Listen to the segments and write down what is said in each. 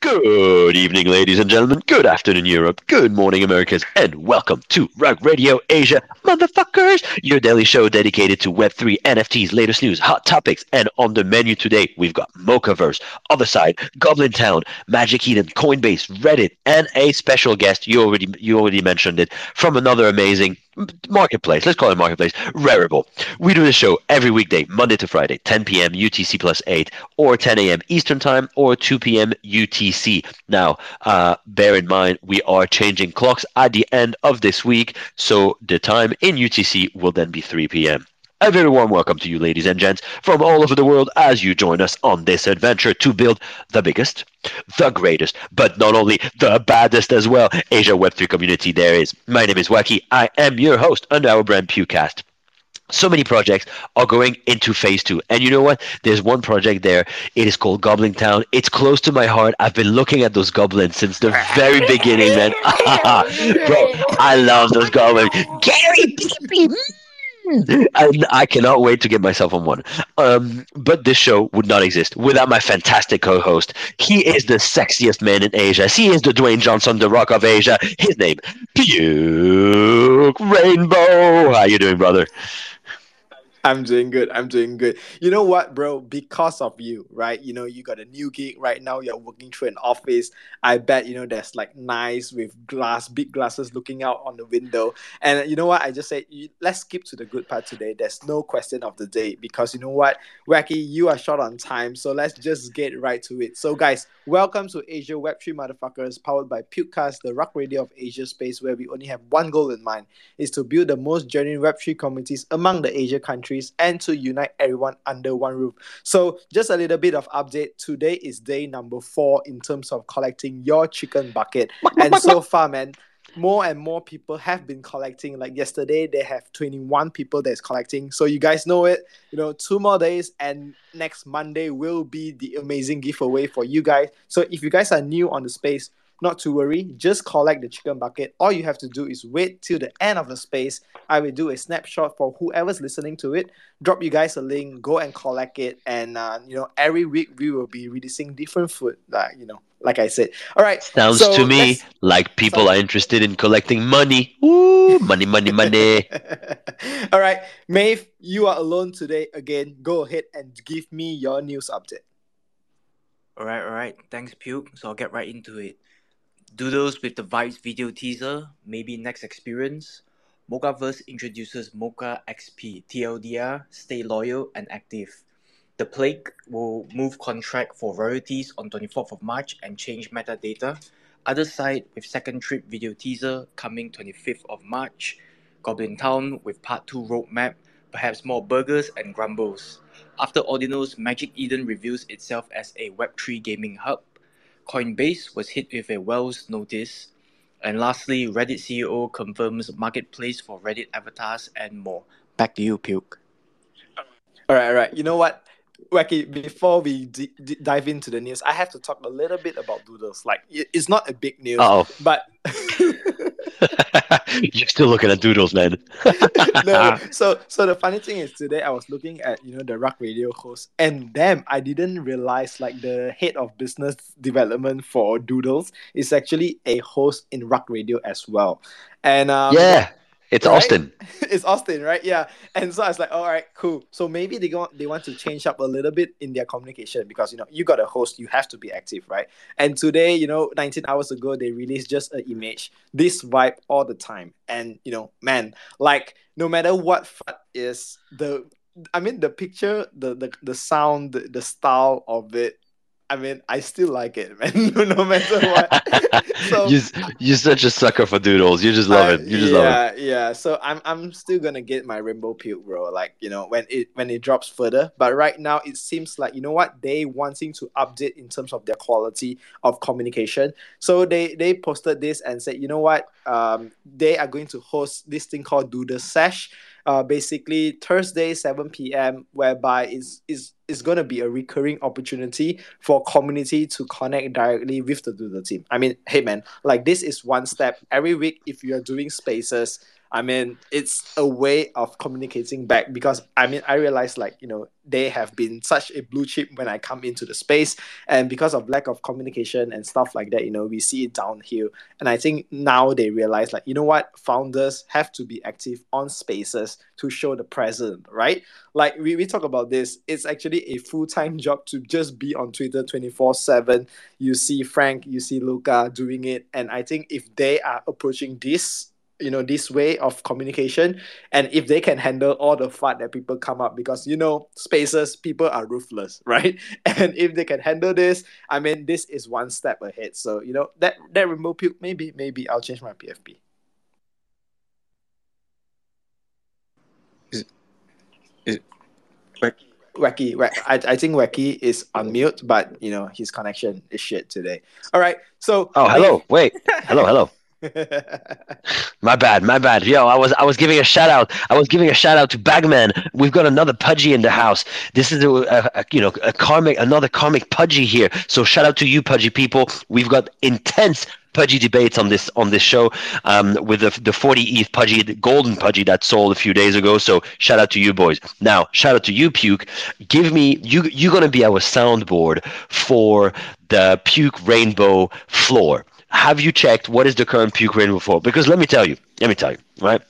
Good evening, ladies and gentlemen. Good afternoon, Europe. Good morning, Americas. And welcome to Rug Radio Asia, motherfuckers, your daily show dedicated to Web3, NFTs, latest news, hot topics. And on the menu today, we've got Mocaverse, Other Side, Goblin Town, Magic Eden, Coinbase, Reddit, and a special guest. You already you already mentioned it from another amazing marketplace. Let's call it marketplace. Rarible. We do the show every weekday, Monday to Friday, 10 p.m. UTC plus 8, or 10 a.m. Eastern Time, or 2 p.m. UTC. Now, uh, bear in mind, we are changing clocks at the end of this week, so the time in UTC will then be 3 p.m. A very warm welcome to you, ladies and gents, from all over the world as you join us on this adventure to build the biggest, the greatest, but not only the baddest as well Asia Web3 community there is. My name is Wacky. I am your host under our brand Pukecast so many projects are going into phase two. And you know what? There's one project there. It is called Goblin Town. It's close to my heart. I've been looking at those goblins since the very beginning, man. Bro, I love those goblins. Gary, baby. I, I cannot wait to get myself on one. Um, but this show would not exist without my fantastic co-host. He is the sexiest man in Asia. He is the Dwayne Johnson, the Rock of Asia. His name, Puke Rainbow. How you doing, brother? I'm doing good. I'm doing good. You know what, bro? Because of you, right? You know, you got a new gig right now. You're working through an office. I bet you know there's like nice with glass, big glasses looking out on the window. And you know what? I just say let's skip to the good part today. There's no question of the day because you know what, Wacky, you are short on time. So let's just get right to it. So guys, welcome to Asia Web Three Motherfuckers, powered by Pukecast, the Rug Radio of Asia space, where we only have one goal in mind: is to build the most genuine Web Three communities among the Asia countries countries and to unite everyone under one roof. So, just a little bit of update. Today is day number four in terms of collecting your chicken bucket. And so far, man, more and more people have been collecting. Like yesterday, they have 21 people that's collecting. So you guys know it. You know, two more days, and next Monday will be the amazing giveaway for you guys. So if you guys are new on the space, not to worry, just collect the chicken bucket. All you have to do is wait till the end of the space. I will do a snapshot for whoever's listening to it. Drop you guys a link, go and collect it, and uh, you know every week we will be releasing different food. Like you know, like I said. All right. Sounds so to me like people are interested in collecting money. Ooh, money, money, money. all right, Maeve, you are alone today again. Go ahead and give me your news update. All right, all right. Thanks, Puke. So I'll get right into it. Doodles with the Vibes video teaser, maybe next experience. Mocaverse introduces Moca XP, TLDR, stay loyal and active. The Plague will move contract for royalties on 24th of March and change metadata. Otherside with second trip video teaser coming 25th of March. Goblin Town with part 2 roadmap, perhaps more burgers and grumbles. After Ordinals, Magic Eden reveals itself as a Web3 gaming hub. Coinbase was hit with a Wells notice. And lastly, Reddit CEO confirms marketplace for Reddit avatars and more. Back to you, Puke. All right, all right. You know what? Wacky, before we d- d- dive into the news, I have to talk a little bit about Doodles. Like, it's not a big news, Uh-oh. but You're still looking at doodles, man. no. So, so the funny thing is, today I was looking at you know the Rug Radio host, and damn, I didn't realize like the head of business development for Doodles is actually a host in Rug Radio as well. And um, yeah, it's right? Austin. it's Austin, right? Yeah. And so I was like, all right, cool. So maybe they want they want to change up a little bit in their communication because you know you got a host, you have to be active, right? And today, you know, 19 hours ago, they released just an image. This vibe all the time. And you know, man, like no matter what FUD is, the I mean the picture, the the, the sound, the, the style of it I mean, I still like it, man. no matter what. so, you, you're such a sucker for doodles. You just love uh, it. You just yeah, love it. Yeah, So I'm I'm still gonna get my rainbow puke, bro. Like you know when it when it drops further. But right now it seems like you know what they wanting to update in terms of their quality of communication. So they they posted this and said, you know what, um, they are going to host this thing called Doodle Sesh uh, basically Thursday 7 p.m. whereby it's, it's, it's going to be a recurring opportunity for community to connect directly with the Doodle team. I mean, hey man, like this is one step every week if you are doing spaces. I mean, it's a way of communicating back because I mean, I realize like, you know, they have been such a blue chip when I come into the space. And because of lack of communication and stuff like that, you know, we see it downhill. And I think now they realize like, you know what, founders have to be active on spaces to show the present, right? Like we, we talk about this, it's actually a full-time job to just be on Twitter 24-7. You see Frank, you see Luca doing it. And I think if they are approaching this you know this way of communication and if they can handle all the fun that people come up because you know spaces people are ruthless right? And if they can handle this i mean this is one step ahead. So you know that that remote puke maybe maybe i'll change my pfp is, is like Wacky, I, I think Wacky is on mute, but you know his connection is shit today. All right, so oh hello, wait, hello, hello. my bad, my bad. Yo, I was I was giving a shout out. I was giving a shout out to Bagman. We've got another Pudgy in the house. This is a, a, a, you know a karmic another karmic Pudgy here. So shout out to you Pudgy people. We've got intense Pudgy debates on this on this show um, with the the 40 ETH Pudgy, the golden Pudgy that sold a few days ago. So shout out to you boys. Now shout out to you Puke. Give me you you're gonna be our soundboard for the Puke Rainbow floor have you checked what is the current puke rainbow for? Because let me tell you, let me tell you, right?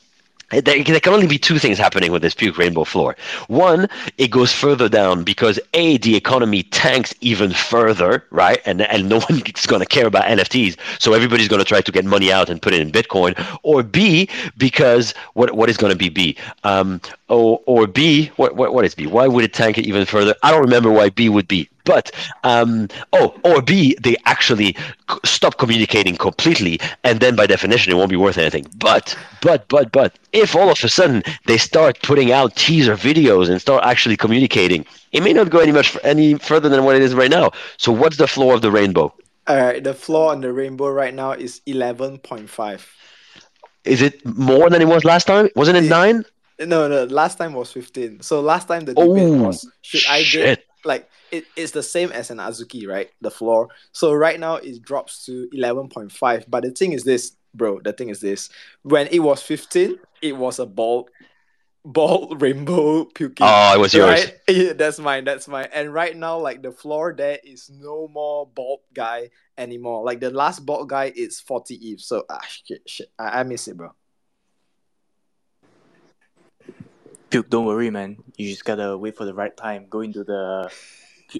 There, there can only be two things happening with this puke rainbow floor. One, it goes further down because a the economy tanks even further, right? And and no one is going to care about NFTs, so everybody's going to try to get money out and put it in Bitcoin. Or B, because what what is going to be B? Um, or or B, what what what is B? Why would it tank it even further? I don't remember why B would be. But um, oh, or B, they actually stop communicating completely, and then by definition, it won't be worth anything. But but but but if all of a sudden they start putting out teaser videos and start actually communicating, it may not go any much any further than what it is right now. So what's the floor of the rainbow? All right, the floor on the rainbow right now is eleven point five. Is it more than it was last time? Wasn't it nine? No, no. Last time was fifteen. So last time the debate Oh, was should I shit. get like it, it's the same as an Azuki, right? The floor. So right now it drops to eleven point five. But the thing is this, bro. The thing is this: when it was fifteen, it was a ball, ball rainbow puking. Oh, it was yours. Right? Yeah, that's mine. That's mine. And right now, like the floor, there is no more bald guy anymore. Like the last bald guy is forty eve. So ah shit, shit. I, I miss it, bro. Puke, don't worry, man. You just gotta wait for the right time. Go into the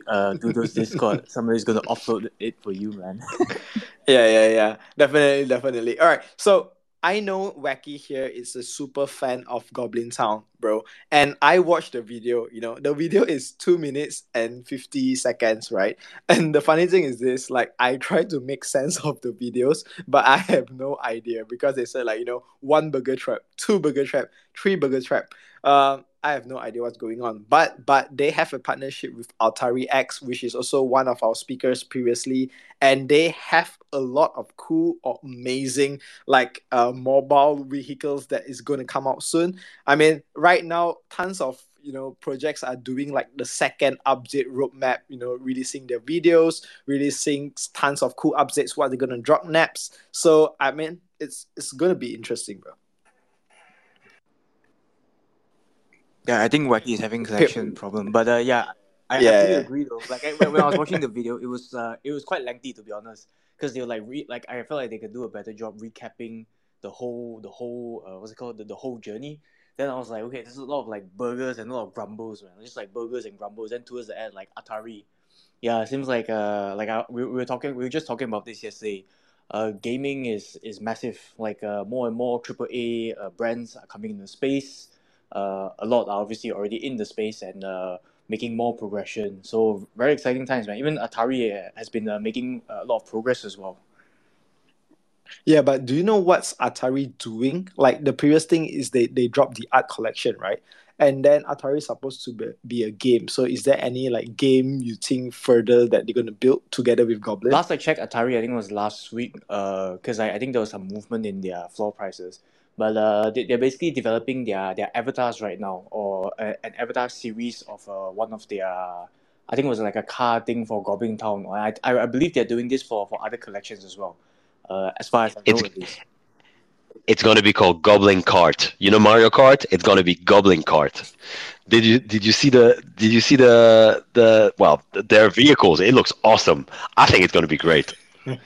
uh Doodles Discord. Somebody's gonna upload it for you, man. Yeah, yeah, yeah. Definitely, definitely. All right. So I know Wacky here is a super fan of Goblin Town, bro. And I watched the video, you know, the video is two minutes and 50 seconds, right? And the funny thing is this, like, I tried to make sense of the videos, but I have no idea because they said, like, you know, one burger trap, two burger trap, three burger trap. Um, I have no idea what's going on. But but they have a partnership with Atari X, which is also one of our speakers previously, and they have a lot of cool or amazing like uh mobile vehicles that is going to come out soon. I mean, right now, tons of you know projects are doing like the second update roadmap. You know, releasing their videos, releasing tons of cool updates. What they're gonna drop next. So I mean, it's it's gonna be interesting, bro. Yeah, I think Wacky is having connection problem, but uh, yeah, I Yeah, yeah. agree though. Like I, when, when I was watching the video, it was uh, it was quite lengthy to be honest, because they were like re- like I felt like they could do a better job recapping the whole the whole uh, what's it called the, the whole journey. Then I was like, okay, there's a lot of like burgers and a lot of grumbles, man. Just like burgers and grumbles. Then towards the end, like Atari. Yeah, it seems like uh like I, we, we were talking we were just talking about this yesterday. Uh, gaming is is massive. Like uh, more and more AAA uh, brands are coming into space. Uh, a lot are obviously already in the space and uh, making more progression. So very exciting times, man. Even Atari uh, has been uh, making a lot of progress as well. Yeah, but do you know what's Atari doing? Like the previous thing is they they dropped the art collection, right? And then Atari is supposed to be, be a game. So is there any like game you think further that they're gonna build together with Goblin? Last I checked, Atari I think it was last week. Uh, because I, I think there was some movement in their floor prices. But uh, they, they're basically developing their, their avatars right now, or a, an avatar series of uh, one of their. I think it was like a car thing for Goblin Town. I, I, I believe they're doing this for, for other collections as well. Uh, as far as I know, It's- it's going to be called Goblin Cart. You know Mario Kart? It's going to be Goblin Cart. Did you did you see the did you see the the well their vehicles? It looks awesome. I think it's going to be great. You're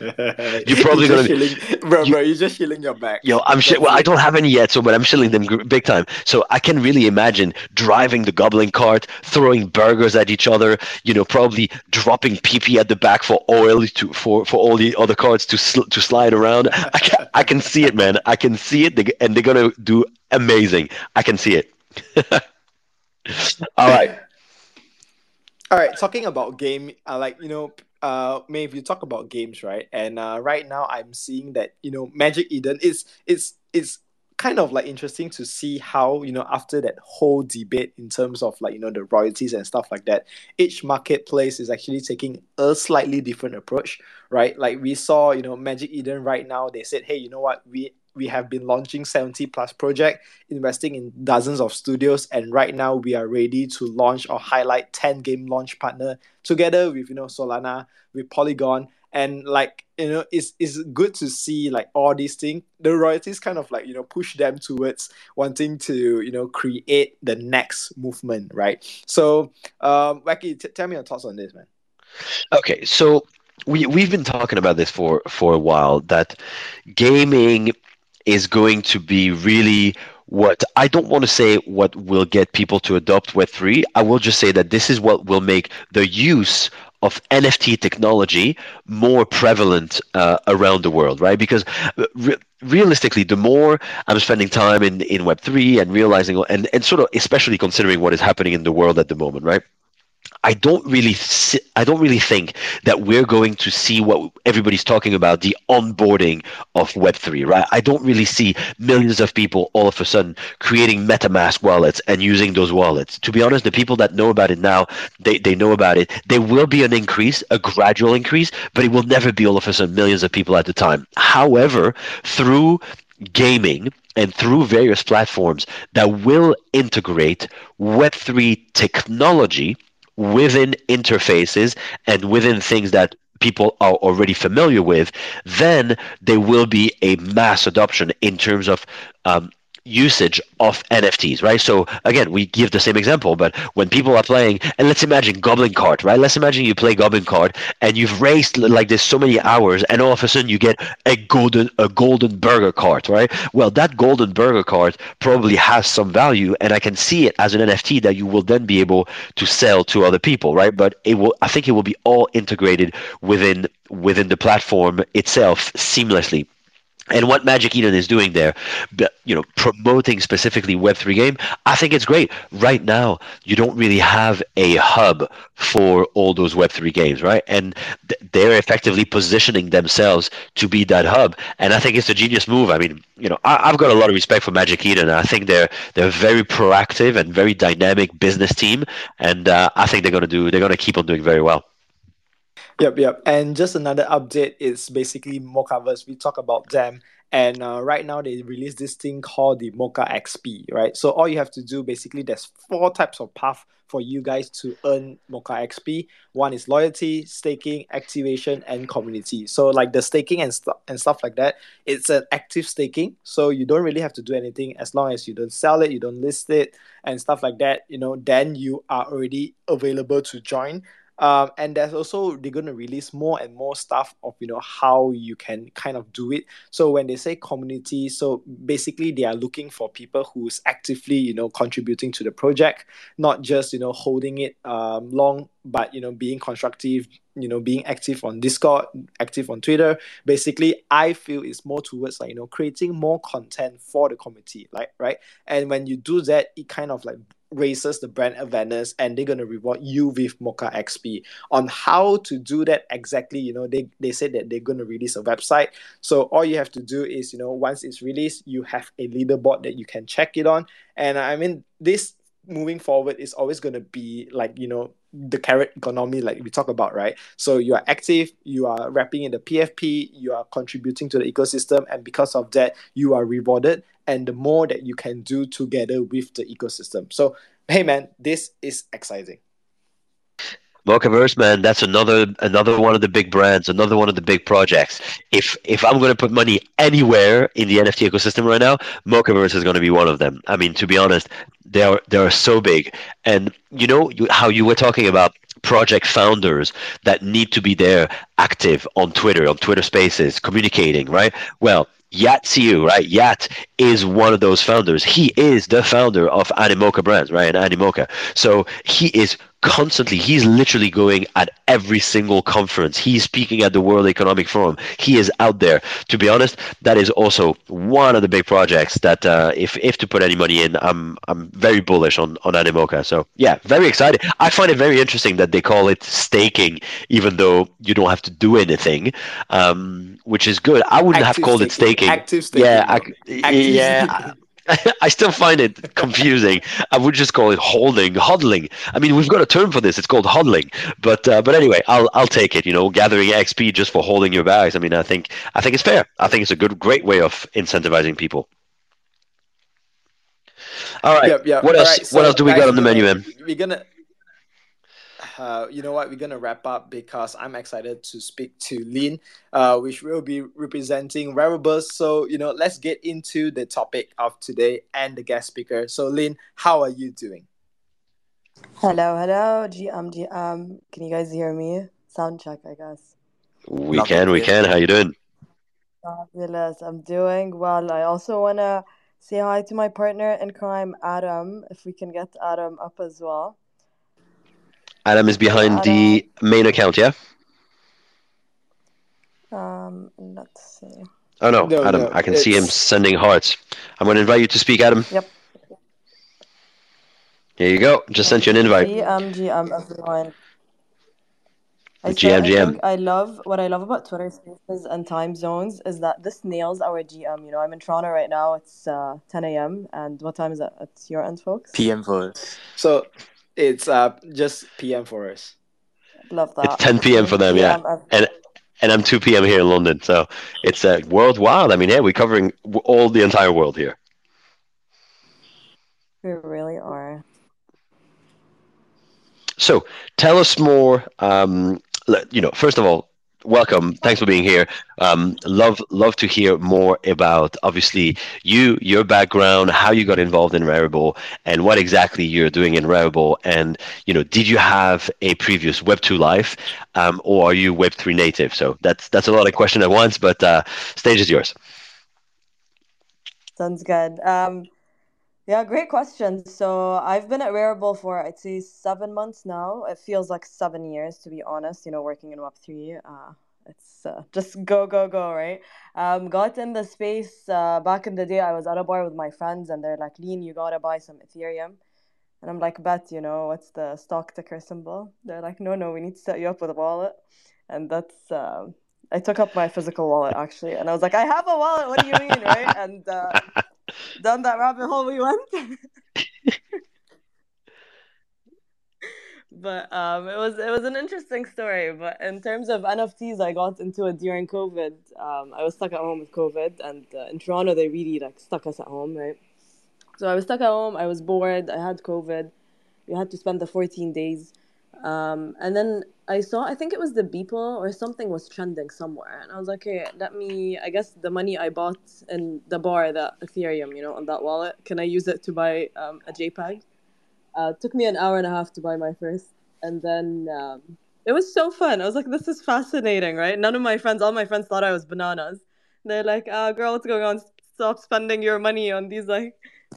probably just gonna- shilling, bro, you- bro. You're just shilling your back. Yo, I'm sh- well. I don't have any yet, so but I'm shilling them big time. So I can really imagine driving the goblin cart, throwing burgers at each other. You know, probably dropping PP at the back for oil to for for all the other carts to sl- to slide around. I can, I can see it, man. I can see it, They- and they're gonna do amazing. I can see it. all right. All right, talking about game, uh, like you know, uh, if you talk about games, right? And uh, right now, I'm seeing that you know, Magic Eden is it's it's kind of like interesting to see how you know after that whole debate in terms of like you know the royalties and stuff like that, each marketplace is actually taking a slightly different approach, right? Like we saw, you know, Magic Eden right now, they said, hey, you know what, we we have been launching 70 plus project investing in dozens of studios and right now we are ready to launch or highlight 10 game launch partner together with you know solana with polygon. And like you know it's, it's good to see like all these things the royalties kind of like you know push them towards wanting to you know create the next movement right? So um wacky t- tell me your thoughts on this man. Okay, so we we've been talking about this for for a while that gaming is going to be really what I don't want to say what will get people to adopt Web3. I will just say that this is what will make the use of NFT technology more prevalent uh, around the world, right? Because uh, re- realistically, the more I'm spending time in, in Web3 and realizing, and, and sort of especially considering what is happening in the world at the moment, right? I don't really I don't really think that we're going to see what everybody's talking about the onboarding of web3 right? I don't really see millions of people all of a sudden creating metamask wallets and using those wallets. To be honest the people that know about it now they, they know about it. There will be an increase a gradual increase but it will never be all of a sudden millions of people at the time. However through gaming and through various platforms that will integrate web3 technology within interfaces and within things that people are already familiar with, then there will be a mass adoption in terms of um, usage of NFTs, right? So again, we give the same example, but when people are playing, and let's imagine Goblin Card, right? Let's imagine you play Goblin Card and you've raced like this so many hours, and all of a sudden you get a golden a golden burger card, right? Well, that golden burger card probably has some value, and I can see it as an NFT that you will then be able to sell to other people, right? But it will, I think, it will be all integrated within within the platform itself seamlessly and what Magic Eden is doing there, you know, promoting specifically Web3 game, I think it's great. Right now, you don't really have a hub for all those Web3 games, right? And th- they're effectively positioning themselves to be that hub. And I think it's a genius move. I mean, you know, I, I've got a lot of respect for Magic Eden. I think they're they're very proactive and very dynamic business team, and uh, I think they're gonna do they're gonna keep on doing very well. Yep, yep. And just another update is basically Mocaverse. We talk about them, and uh, right now they released this thing called the Moca XP, right? So all you have to do basically, there's four types of path for you guys to earn Moca XP. One is loyalty, staking, activation, and community. So like the staking and stuff and stuff like that, it's an active staking. So you don't really have to do anything as long as you don't sell it, you don't list it, and stuff like that. You know, then you are already available to join um, and there's also they're going to release more and more stuff of you know how you can kind of do it. So when they say community so basically they are looking for people who's actively you know contributing to the project not just you know holding it um, long but you know being constructive you know being active on discord active on twitter. Basically i feel it's more towards like you know creating more content for the community like right? And when you do that it kind of like raises the brand awareness and they're going to reward you with moca xp on how to do that exactly you know they, they said that they're going to release a website. So all you have to do is you know once it's released you have a leaderboard that you can check it on. And i mean this moving forward is always going to be like you know the carrot economy like we talk about right? So you are active you are wrapping in the pfp you are contributing to the ecosystem and because of that you are rewarded. And the more that you can do together with the ecosystem. So hey man this is exciting Mocaverse, man, that's another another one of the big brands, another one of the big projects. If if I'm going to put money anywhere in the NFT ecosystem right now, Mocaverse is going to be one of them. I mean, to be honest, they are they are so big, and you know you, how you were talking about project founders that need to be there active on Twitter, on Twitter Spaces, communicating, right? Well, Yat Siu, right? Yat is one of those founders. He is the founder of Animoca Brands, right? And Animoca. So he is constantly he's literally going at every single conference. He's speaking at the world economic forum. He is out there. To be honest that is also one of the big projects that uh, if if to put any money in i'm i'm very bullish on on animoca. So yeah very excited. I find it very interesting that they call it staking even though you don't have to do anything um, which is good. I wouldn't Active have called staking. it staking. Active staking, yeah Active yeah I still find it confusing. I would just call it holding, hodling. I mean, we've got a term for this. It's called hodling. But uh, but anyway, I'll I'll take it. You know, gathering XP just for holding your bags. I mean, I think I think it's fair. I think it's a good, great way of incentivizing people. All right. Yep, yep. What All else? right, what else do we got on the menu, gonna- man? We're gonna. Uh, you know what? We're gonna wrap up because I'm excited to speak to Lin, uh, which will be representing Wearables. So you know, let's get into the topic of today and the guest speaker. So Lin, how are you doing? Hello, hello, GM, GM. Can you guys hear me? Sound check, I guess. We Loud can, we clear. can. How you doing? Fabulous. I'm doing well. I also want to say hi to my partner in crime, Adam, if we can get Adam up as well. Adam is behind the main account, yeah. Um, let's see. Oh no, No, Adam. no, I can see him sending hearts. I'm going to invite you to speak, Adam. Yep. Here you go. Just sent you an invite. GM, GM, everyone. I GM, said, GM. think I love what I love about Twitter Spaces and time zones is that this nails our GM. You know, I'm in Toronto right now. It's uh, 10 a.m. And what time is it? It's your end, folks. PM for us. So it's uh just PM for us. Love that. It's 10 p.m. for them, yeah. GM, everyone. And and I'm 2 p.m. here in London, so it's uh, worldwide. I mean, yeah, we're covering all the entire world here. We really are. So tell us more. Um, le- you know, first of all, welcome. Thanks for being here. Um, love love to hear more about obviously you, your background, how you got involved in Rarible, and what exactly you're doing in Rarible. And you know, did you have a previous Web two life, um, or are you Web three native? So that's that's a lot of question at once, but uh, stage is yours. Sounds good. Um, yeah, great question. So I've been at Rarible for I'd say seven months now. It feels like seven years to be honest. You know, working in Web three, uh, it's uh, just go go go, right? Um, got in the space uh, back in the day. I was at a bar with my friends, and they're like, "Lean, you gotta buy some Ethereum." And I'm like, "Bet, you know what's the stock ticker symbol?" They're like, "No, no, we need to set you up with a wallet." And that's um, I took up my physical wallet actually, and I was like, "I have a wallet. What do you mean, right?" And uh, down that rabbit hole we went. but um, it was it was an interesting story. But in terms of NFTs, I got into it during COVID. Um, I was stuck at home with COVID, and uh, in Toronto they really like stuck us at home, right? So I was stuck at home. I was bored. I had COVID. We had to spend the fourteen days. Um, and then I saw, I think it was the Beeple or something was trending somewhere. And I was like, okay, let me, I guess the money I bought in the bar, that Ethereum, you know, on that wallet, can I use it to buy um, a JPEG? Uh, took me an hour and a half to buy my first. And then um, it was so fun. I was like, this is fascinating, right? None of my friends, all my friends thought I was bananas. They're like, uh, girl, what's going on? Stop spending your money on these, like,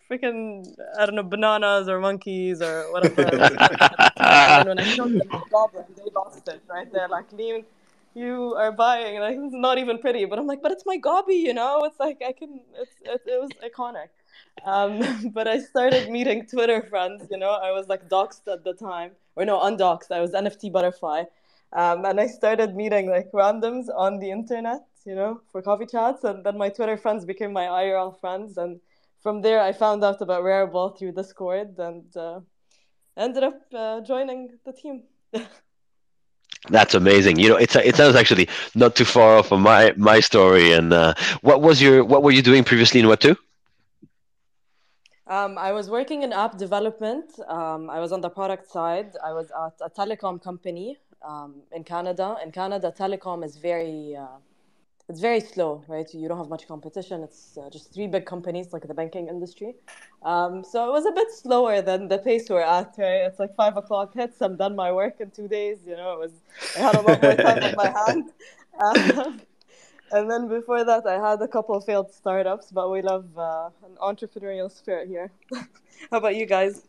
freaking, I don't know, bananas or monkeys or whatever. and when I showed them the goblin, they lost it, right? They're like, Lean, you are buying, like, it's not even pretty. But I'm like, but it's my gobby, you know? It's like, I can, it's, it, it was iconic. Um, but I started meeting Twitter friends, you know? I was like doxxed at the time, or no, undoxxed. I was NFT butterfly. Um, and I started meeting like randoms on the internet, you know, for coffee chats. And then my Twitter friends became my IRL friends. And from there, I found out about Rarible through Discord and uh, ended up uh, joining the team. That's amazing. You know, it's it sounds actually not too far off of my my story. And uh, what was your what were you doing previously in Web two? Um, I was working in app development. Um, I was on the product side. I was at a telecom company um, in Canada. In Canada, telecom is very uh, it's very slow, right? You don't have much competition. It's uh, just three big companies, like the banking industry. Um, so it was a bit slower than the pace we're at, right? It's like five o'clock hits. I'm done my work in two days. You know, it was I had a lot more time on my hand. Um, and then before that, I had a couple of failed startups, but we love uh, an entrepreneurial spirit here. How about you guys?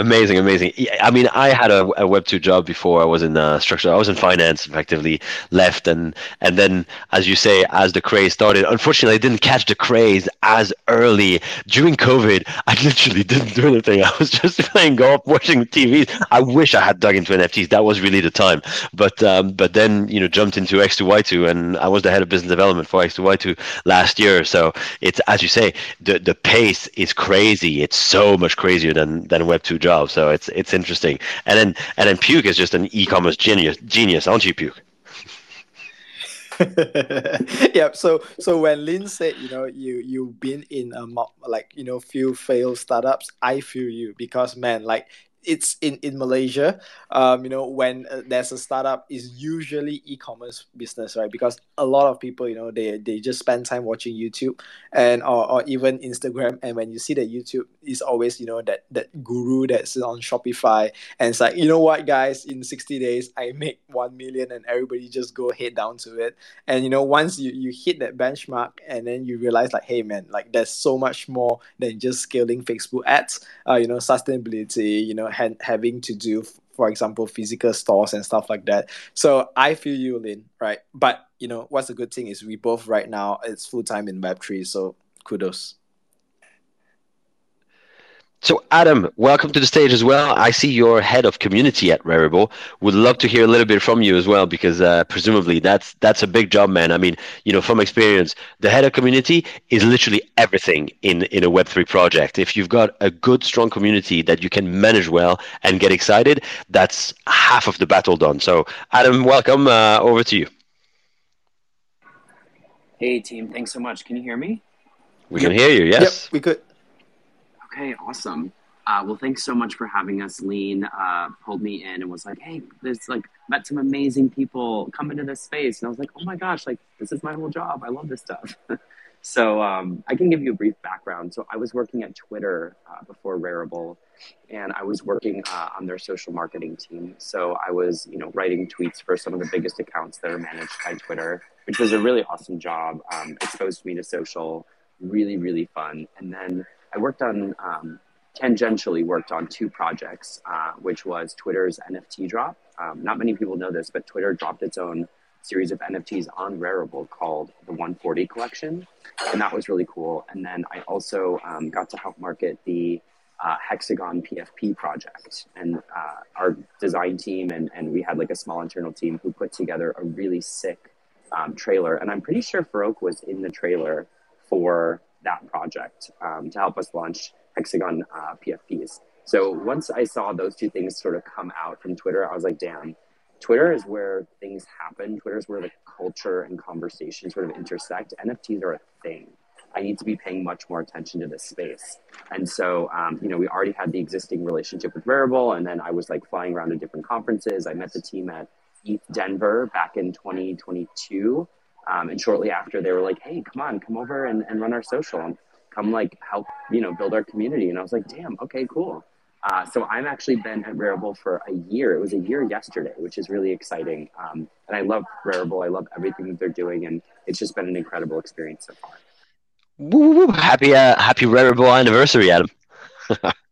Amazing, amazing. I mean, I had a, a Web two job before. I was in uh, structure. I was in finance, effectively left, and and then, as you say, as the craze started, unfortunately, I didn't catch the craze as early during COVID. I literally didn't do anything. I was just playing golf, watching TV. I wish I had dug into NFTs. That was really the time. But um, but then you know jumped into X two Y two, and I was the head of business development for X two Y two last year. So it's as you say, the the pace is crazy. It's so much crazier than than Web two job. So it's it's interesting. And then and then Puke is just an e-commerce genius, genius, aren't you, Puke? yeah. So so when Lin said, you know, you you've been in a like you know few failed startups, I feel you because man, like it's in in Malaysia. Um, you know, when uh, there's a startup, is usually e-commerce business, right? Because a lot of people, you know, they they just spend time watching YouTube and or, or even Instagram. And when you see that YouTube is always, you know, that that guru that's on Shopify, and it's like, you know what, guys, in sixty days I make one million, and everybody just go head down to it. And you know, once you you hit that benchmark, and then you realize like, hey man, like there's so much more than just scaling Facebook ads. Uh, you know, sustainability, you know ha- having to do for example physical stores and stuff like that. So i feel you lin right? But you know what's the good thing is we both right now it's full-time in web3 so kudos so, Adam, welcome to the stage as well. I see you're head of community at Rarible. Would love to hear a little bit from you as well, because uh, presumably that's that's a big job, man. I mean, you know, from experience, the head of community is literally everything in in a Web three project. If you've got a good, strong community that you can manage well and get excited, that's half of the battle done. So, Adam, welcome. Uh, over to you. Hey, team. Thanks so much. Can you hear me? We yep. can hear you. Yes, yep, we could. Okay, awesome. Uh, well, thanks so much for having us. Lean uh, pulled me in and was like, "Hey, there's like met some amazing people come into this space," and I was like, "Oh my gosh, like this is my whole job. I love this stuff." so um, I can give you a brief background. So I was working at Twitter uh, before Rarible, and I was working uh, on their social marketing team. So I was, you know, writing tweets for some of the biggest accounts that are managed by Twitter, which was a really awesome job. Um, exposed me to social, really, really fun, and then I worked on um, tangentially worked on two projects, uh, which was Twitter's NFT drop. Um, not many people know this, but Twitter dropped its own series of NFTs on Rarible called the 140 collection, and that was really cool. And then I also um, got to help market the uh, Hexagon PFP project, and uh, our design team and and we had like a small internal team who put together a really sick um, trailer. And I'm pretty sure Farouk was in the trailer for that project um, to help us launch Hexagon uh, PFPs. So once I saw those two things sort of come out from Twitter, I was like, damn, Twitter is where things happen. Twitter is where the culture and conversation sort of intersect. NFTs are a thing. I need to be paying much more attention to this space. And so, um, you know, we already had the existing relationship with Rarible, and then I was like flying around to different conferences. I met the team at ETH Denver back in 2022. Um, and shortly after, they were like, "Hey, come on, come over and, and run our social, and come like help, you know, build our community." And I was like, "Damn, okay, cool." Uh, so I've actually been at Rarible for a year. It was a year yesterday, which is really exciting. Um, and I love Rarible. I love everything that they're doing, and it's just been an incredible experience so far. Woo, woo, happy uh, happy Rarible anniversary, Adam.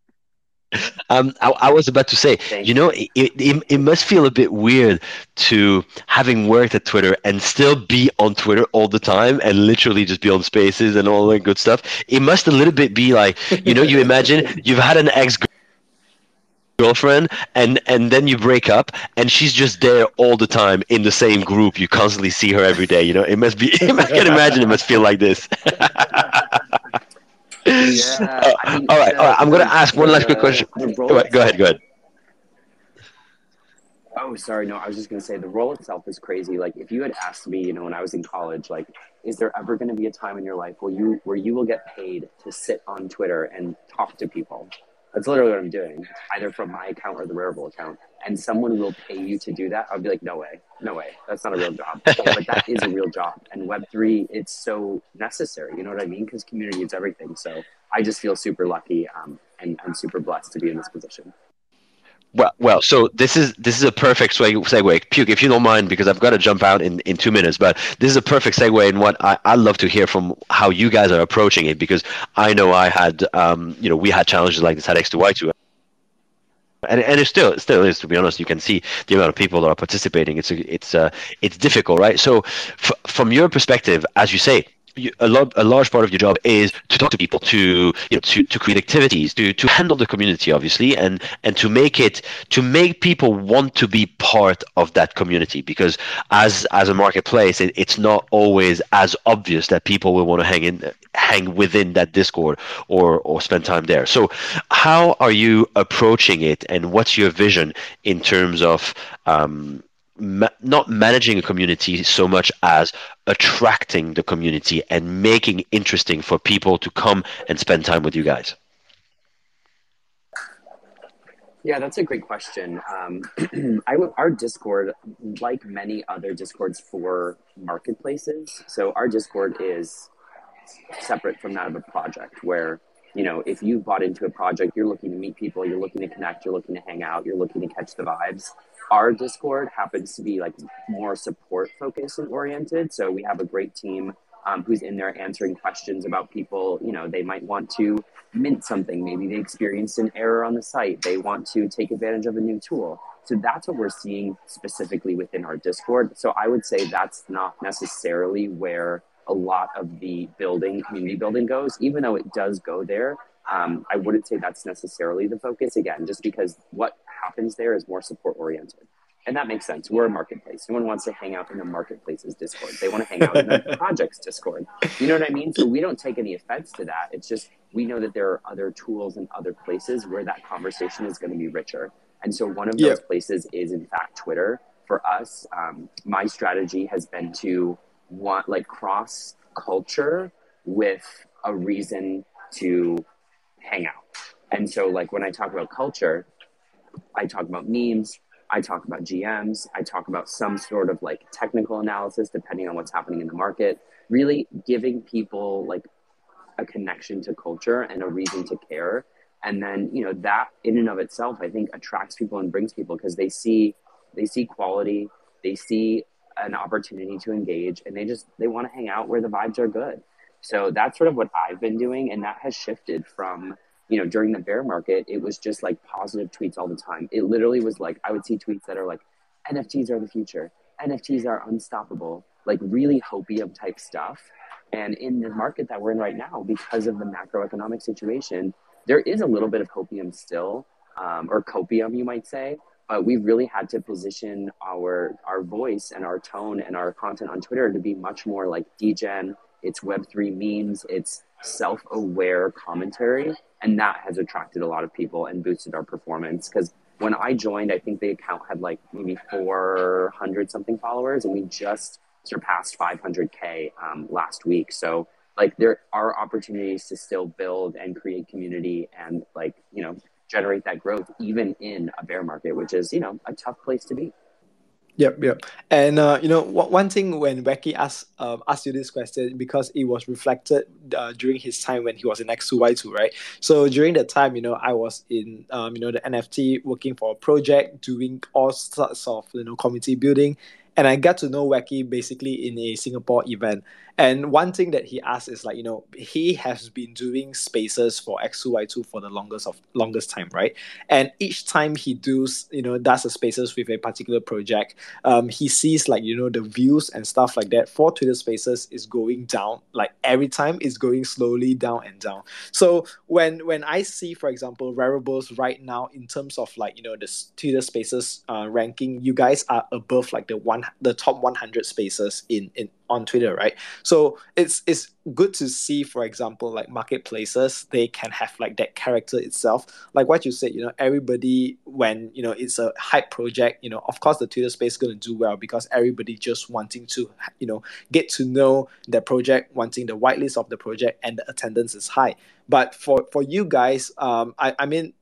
Um, I, I, was about to say, Thank you know, it, it, it must feel a bit weird to having worked at Twitter and still be on Twitter all the time and literally just be on spaces and all that good stuff. It must a little bit be like, you know, you imagine you've had an ex girlfriend and and then you break up and she's just there all the time in the same group you constantly see her every day you know it must be i can imagine it must feel like this yeah. All right, uh, all right. I'm going to ask one last quick uh, question. Go ahead, go ahead. Go ahead. Oh, sorry. No, I was just going to say the role itself is crazy. Like, if you had asked me, you know, when I was in college, like, is there ever going to be a time in your life where you where you will get paid to sit on Twitter and talk to people? That's literally what I'm doing, either from my account or the Rarible account. And someone will pay you to do that. I'd be like, no way, no way. That's not a real job. but that is a real job. And Web three, it's so necessary. You know what I mean? Because community is everything. So I just feel super lucky um, and I'm super blessed to be in this position. Well, well. So this is this is a perfect segue. Puke, if you don't mind, because I've got to jump out in, in two minutes. But this is a perfect segue in what I I love to hear from how you guys are approaching it, because I know I had um you know we had challenges like this at X two Y two. And, and it still still is to be honest. You can see the amount of people that are participating. It's a, it's uh, it's difficult, right? So, f- from your perspective, as you say, a, lot, a large part of your job is to talk to people, to you know, to, to create activities, to, to handle the community, obviously, and and to make it to make people want to be part of that community. Because as as a marketplace, it, it's not always as obvious that people will want to hang in hang within that Discord or or spend time there. So, how are you approaching it, and what's your vision in terms of um, ma- not managing a community so much as attracting the community and making interesting for people to come and spend time with you guys? Yeah, that's a great question. Um, our Discord, like many other Discords for marketplaces, so our Discord is separate from that of a project where you know if you bought into a project you're looking to meet people you're looking to connect you're looking to hang out you're looking to catch the vibes our discord happens to be like more support focused and oriented. So we have a great team um, who's in there answering questions about people you know they might want to mint something. Maybe they experienced an error on the site. They want to take advantage of a new tool. So that's what we're seeing specifically within our discord. So i would say that's not necessarily where a lot of the building, community building goes, even though it does go there. Um, I wouldn't say that's necessarily the focus. Again, just because what happens there is more support oriented. And that makes sense. We're a marketplace. No one wants to hang out in the marketplace's Discord. They want to hang out in the project's Discord. You know what I mean? So we don't take any offense to that. It's just we know that there are other tools and other places where that conversation is going to be richer. And so one of those places is, in fact, Twitter. For us, um, my strategy has been to want like cross culture with a reason to hang out. And so like when I talk about culture, I talk about memes, I talk about GMs, I talk about some sort of like technical analysis depending on what's happening in the market, really giving people like a connection to culture and a reason to care. And then, you know, that in and of itself I think attracts people and brings people because they see they see quality, they see an opportunity to engage and they just they want to hang out where the vibes are good so that's sort of what i've been doing and that has shifted from you know during the bear market it was just like positive tweets all the time it literally was like i would see tweets that are like nfts are the future nfts are unstoppable like really hopium type stuff and in the market that we're in right now because of the macroeconomic situation there is a little bit of hopium still um, or copium you might say but we've really had to position our our voice and our tone and our content on Twitter to be much more like degen. It's Web three memes. It's self aware commentary, and that has attracted a lot of people and boosted our performance. Because when I joined, I think the account had like maybe four hundred something followers, and we just surpassed 500k um, last week. So like there are opportunities to still build and create community and like you know generate that growth even in a bear market, which is, you know, a tough place to be. Yep, yep. And uh, you know, one thing when Wacky asked um, asked you this question because it was reflected uh, during his time when he was in X2Y2, right? So during that time, you know, I was in um, you know the NFT working for a project, doing all sorts of you know community building, and I got to know Wacky basically in a Singapore event. And one thing that he asked is like, you know, he has been doing spaces for X2Y2 for the longest of longest time, right? And each time he does, you know, does the spaces with a particular project, um, he sees like, you know, the views and stuff like that for Twitter spaces is going down. Like every time it's going slowly down and down. So when when I see, for example, Raribles right now in terms of like, you know, the Twitter spaces uh, ranking, you guys are above like the one the top 100 spaces in in on Twitter, right? So it's it's good to see, for example, like marketplaces, they can have like that character itself. Like what you said, you know, everybody when you know it's a hype project, you know, of course the Twitter space is gonna do well because everybody just wanting to, you know, get to know the project, wanting the whitelist of the project, and the attendance is high. But for for you guys, um, I I mean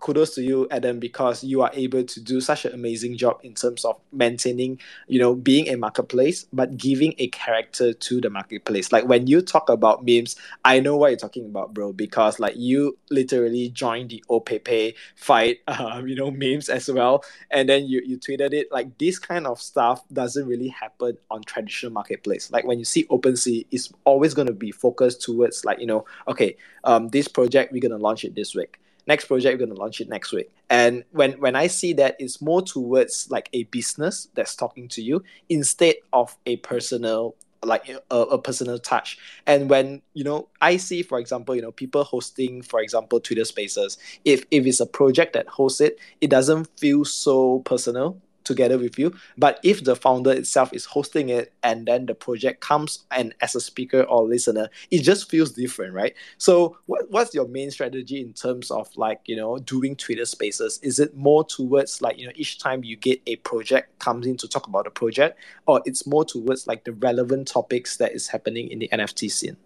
kudos to you adam because you are able to do such an amazing job in terms of maintaining you know being a marketplace but giving a character to the marketplace. Like when you talk about memes i know what you're talking about bro because like you literally joined the opepe fight um, you know memes as well and then you you tweeted it. Like this kind of stuff doesn't really happen on traditional marketplace. Like when you see OpenSea it's always going to be focused towards like you know okay um this project we're going to launch it this week next project we're going to launch it next week. And when when i see that it's more towards like a business that's talking to you instead of a personal like a, a personal touch. And when you know i see for example you know people hosting for example twitter spaces if if it's a project that hosts it it doesn't feel so personal together with you. But if the founder itself is hosting it and then the project comes and as a speaker or listener, it just feels different, right? So what, what's your main strategy in terms of like, you know, doing Twitter spaces? Is it more towards like, you know, each time you get a project comes in to talk about the project, or it's more towards like the relevant topics that is happening in the NFT scene?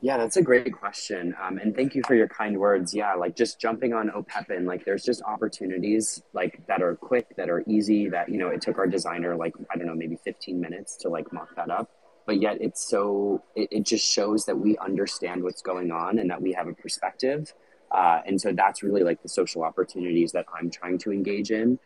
Yeah, that's a great question. Um, and thank you for your kind words. Yeah, like just jumping on Opepen, like there's just opportunities like that are quick, that are easy, that, you know, it took our designer like, I don't know, maybe 15 minutes to like mock that up. But yet it's so, it, it just shows that we understand what's going on and that we have a perspective. Uh, and so that's really like the social opportunities that I'm trying to engage in.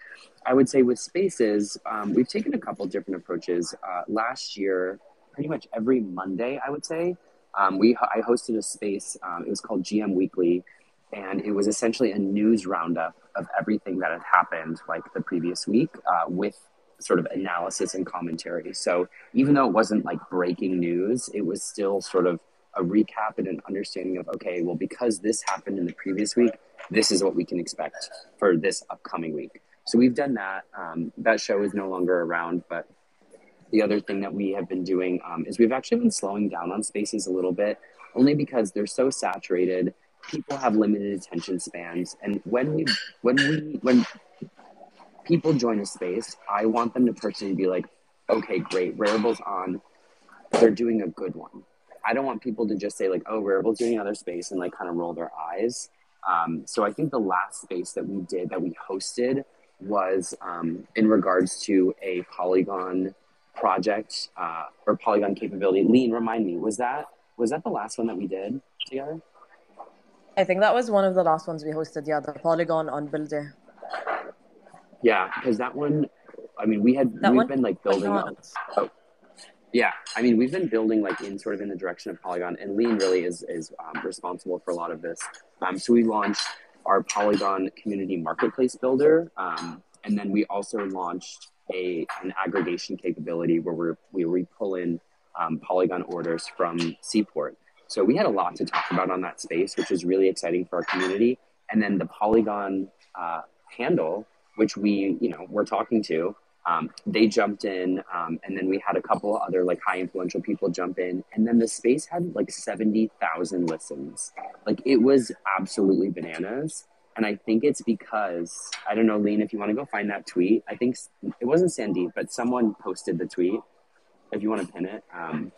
I would say with spaces, um, we've taken a couple different approaches. Uh, last year, pretty much every Monday, I would say, um, we I hosted a space. Um, it was called GM Weekly, and it was essentially a news roundup of everything that had happened like the previous week uh, with sort of analysis and commentary. So even though it wasn't like breaking news, it was still sort of a recap and an understanding of okay, well because this happened in the previous week, this is what we can expect for this upcoming week. So we've done that. Um, that show is no longer around, but the other thing that we have been doing um, is we've actually been slowing down on spaces a little bit, only because they're so saturated. People have limited attention spans, and when we when we when people join a space, I want them to personally be like, okay, great, Rarible's on. They're doing a good one. I don't want people to just say like, oh, Rarible's doing another space and like kind of roll their eyes. Um, so I think the last space that we did that we hosted was um, in regards to a Polygon project uh, or Polygon capability. Lean, remind me, was that was that the last one that we did together? I think that was one of the last ones we hosted. Yeah, the Polygon on Builder. Yeah, because that one, I mean, we had That we've one? been like building up. Oh, yeah. I mean, we've been building like in sort of in the direction of Polygon, and Lean really is is um, responsible for a lot of this. Um, so we launched our Polygon community marketplace builder, um, and then we also launched a an aggregation capability where we're, we we pull in um, Polygon orders from Seaport. So we had a lot to talk about on that space, which is really exciting for our community. And then the Polygon uh, handle, which we you know we're talking to, um, they jumped in, um, and then we had a couple other like high influential people jump in, and then the space had like seventy thousand listens. Like it was absolutely bananas. And I think it's because I don't know, Lean, if you want to go find that tweet. I think it wasn't Sandeep, but someone posted the tweet. If you want to pin it, um,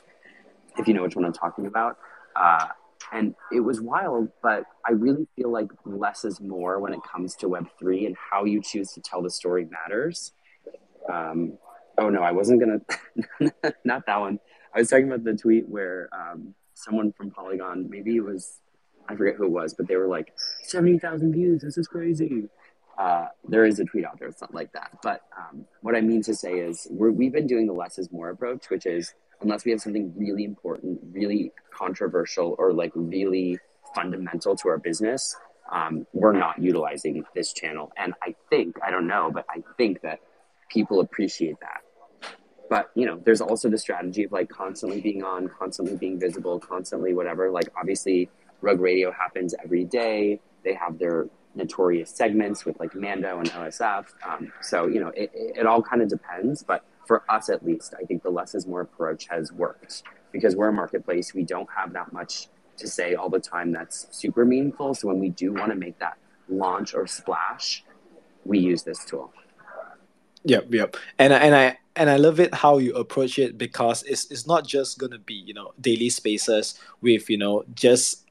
if you know which one I'm talking about. Uh, and it was wild, but I really feel like less is more when it comes to Web3 and how you choose to tell the story matters. Um, oh no, I wasn't gonna, not that one. I was talking about the tweet where um, someone from Polygon, maybe it was, I forget who it was, but they were like, 70,000 views, this is crazy. Uh, there is a tweet out there, it's not like that. But um, what I mean to say is, we're, we've been doing the less is more approach, which is unless we have something really important, really controversial, or like really fundamental to our business, um, we're not utilizing this channel. And I think, I don't know, but I think that people appreciate that. But you know, there's also the strategy of like constantly being on, constantly being visible, constantly whatever. Like obviously, Rug Radio happens every day. They have their notorious segments with like Mando and OSF. Um, so you know, it, it all kind of depends. But for us, at least, I think the less is more approach has worked because we're a marketplace. We don't have that much to say all the time that's super meaningful. So when we do want to make that launch or splash, we use this tool. Yep, yep. And and I and I love it how you approach it because it's it's not just gonna be you know daily spaces with you know just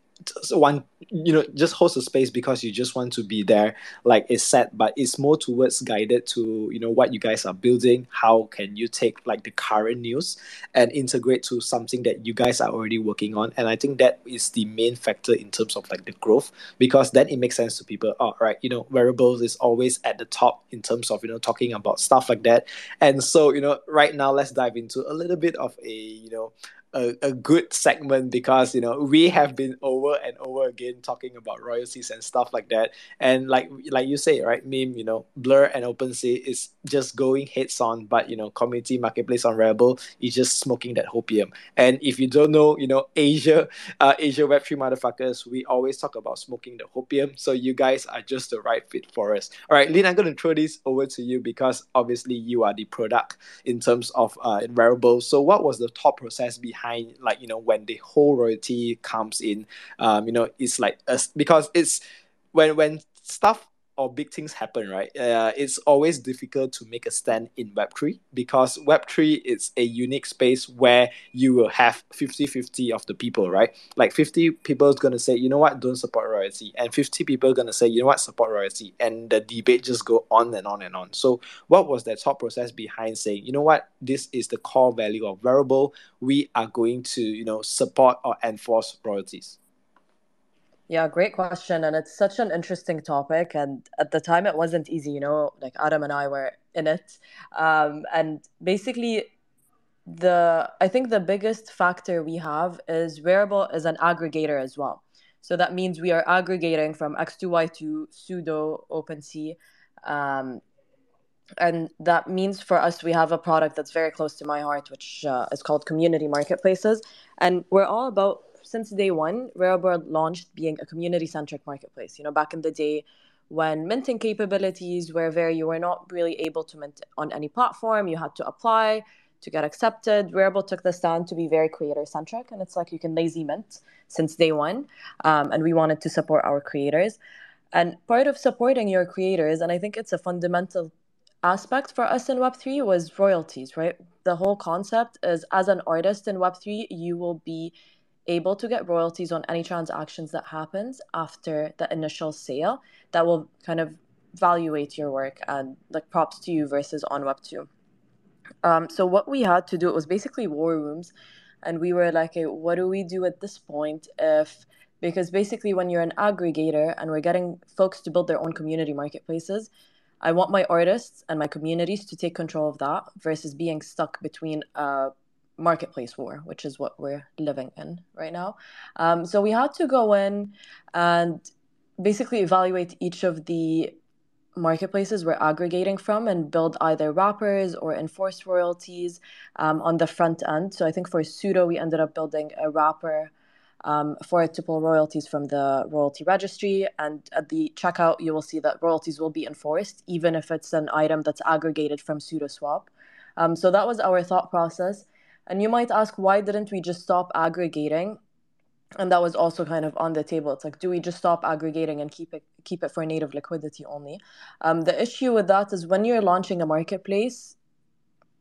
one you know just host a space because you just want to be there. Like it's set but it's more towards guided to you know what you guys are building. How can you take like the current news and integrate to something that you guys are already working on? And i think that is the main factor in terms of like the growth because then it makes sense to people oh right you know Rarible's is always at the top in terms of you know talking about stuff like that. And so you know right now let's dive into a little bit of a you know a, a good segment because you know we have been over and over again talking about royalties and stuff like that. And like like you say right meme you know blur and OpenSea is just going heads on but you know community marketplace on Rarible is just smoking that hopium and if you don't know you know asia uh, asia web3 motherfuckers we always talk about smoking the hopium so you guys are just the right fit for us. All right lynn i'm going to throw this over to you because obviously you are the product in terms of uh, Rarible's so what was the thought process behind behind like you know when the whole royalty comes in um you know it's like a, because it's when when stuff or big things happen right? Uh, it's always difficult to make a stand in web3 because web3 is a unique space where you will have 50-50 of the people right? Like 50 people is going to say you know what? Don't support royalty. And 50 people are going to say you know what? Support royalty. And the debate just go on and on and on. So what was that thought process behind saying you know what? This is the core value of Rarible. We are going to you know support or enforce royalties Yeah, great question. And it's such an interesting topic. And at the time, it wasn't easy, you know, like Adam and I were in it. Um, and basically, the I think the biggest factor we have is Rarible is an aggregator as well. So that means we are aggregating from X2Y2, Sudo, OpenSea. Um, and that means for us, we have a product that's very close to my heart, which uh, is called Community Marketplaces. And we're all about since day one, Rarible launched being a community centric marketplace. You know, back in the day when minting capabilities were very, you were not really able to mint on any platform, you had to apply to get accepted. Rarible took the stand to be very creator centric, and it's like you can lazy mint since day one. Um, and we wanted to support our creators. And part of supporting your creators, and I think it's a fundamental aspect for us in Web3 was royalties, right? The whole concept is as an artist in Web3, you will be able to get royalties on any transactions that happens after the initial sale that will kind of evaluate your work and like props to you versus on web 2 um, so what we had to do it was basically war rooms and we were like hey, what do we do at this point if because basically when you're an aggregator and we're getting folks to build their own community marketplaces i want my artists and my communities to take control of that versus being stuck between a marketplace war, which is what we're living in right now. Um, so we had to go in and basically evaluate each of the marketplaces we're aggregating from and build either wrappers or enforced royalties um, on the front end. So I think for Sudo, we ended up building a wrapper um, for it to pull royalties from the royalty registry. And at the checkout, you will see that royalties will be enforced, even if it's an item that's aggregated from SudoSwap. Um, so that was our thought process. And you might ask, why didn't we just stop aggregating? And that was also kind of on the table. It's like, do we just stop aggregating and keep it keep it for native liquidity only? Um, the issue with that is when you're launching a marketplace,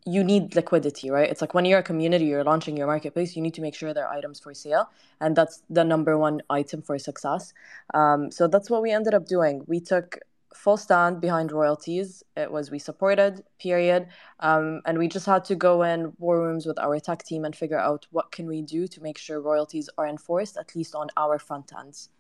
you need liquidity, right? It's like when you're a community, you're launching your marketplace, you need to make sure there are items for sale, and that's the number one item for success. Um, so that's what we ended up doing. We took full stand behind royalties. It was we supported, period. Um, and we just had to go in war rooms with our tech team and figure out what can we do to make sure royalties are enforced, at least on our front ends.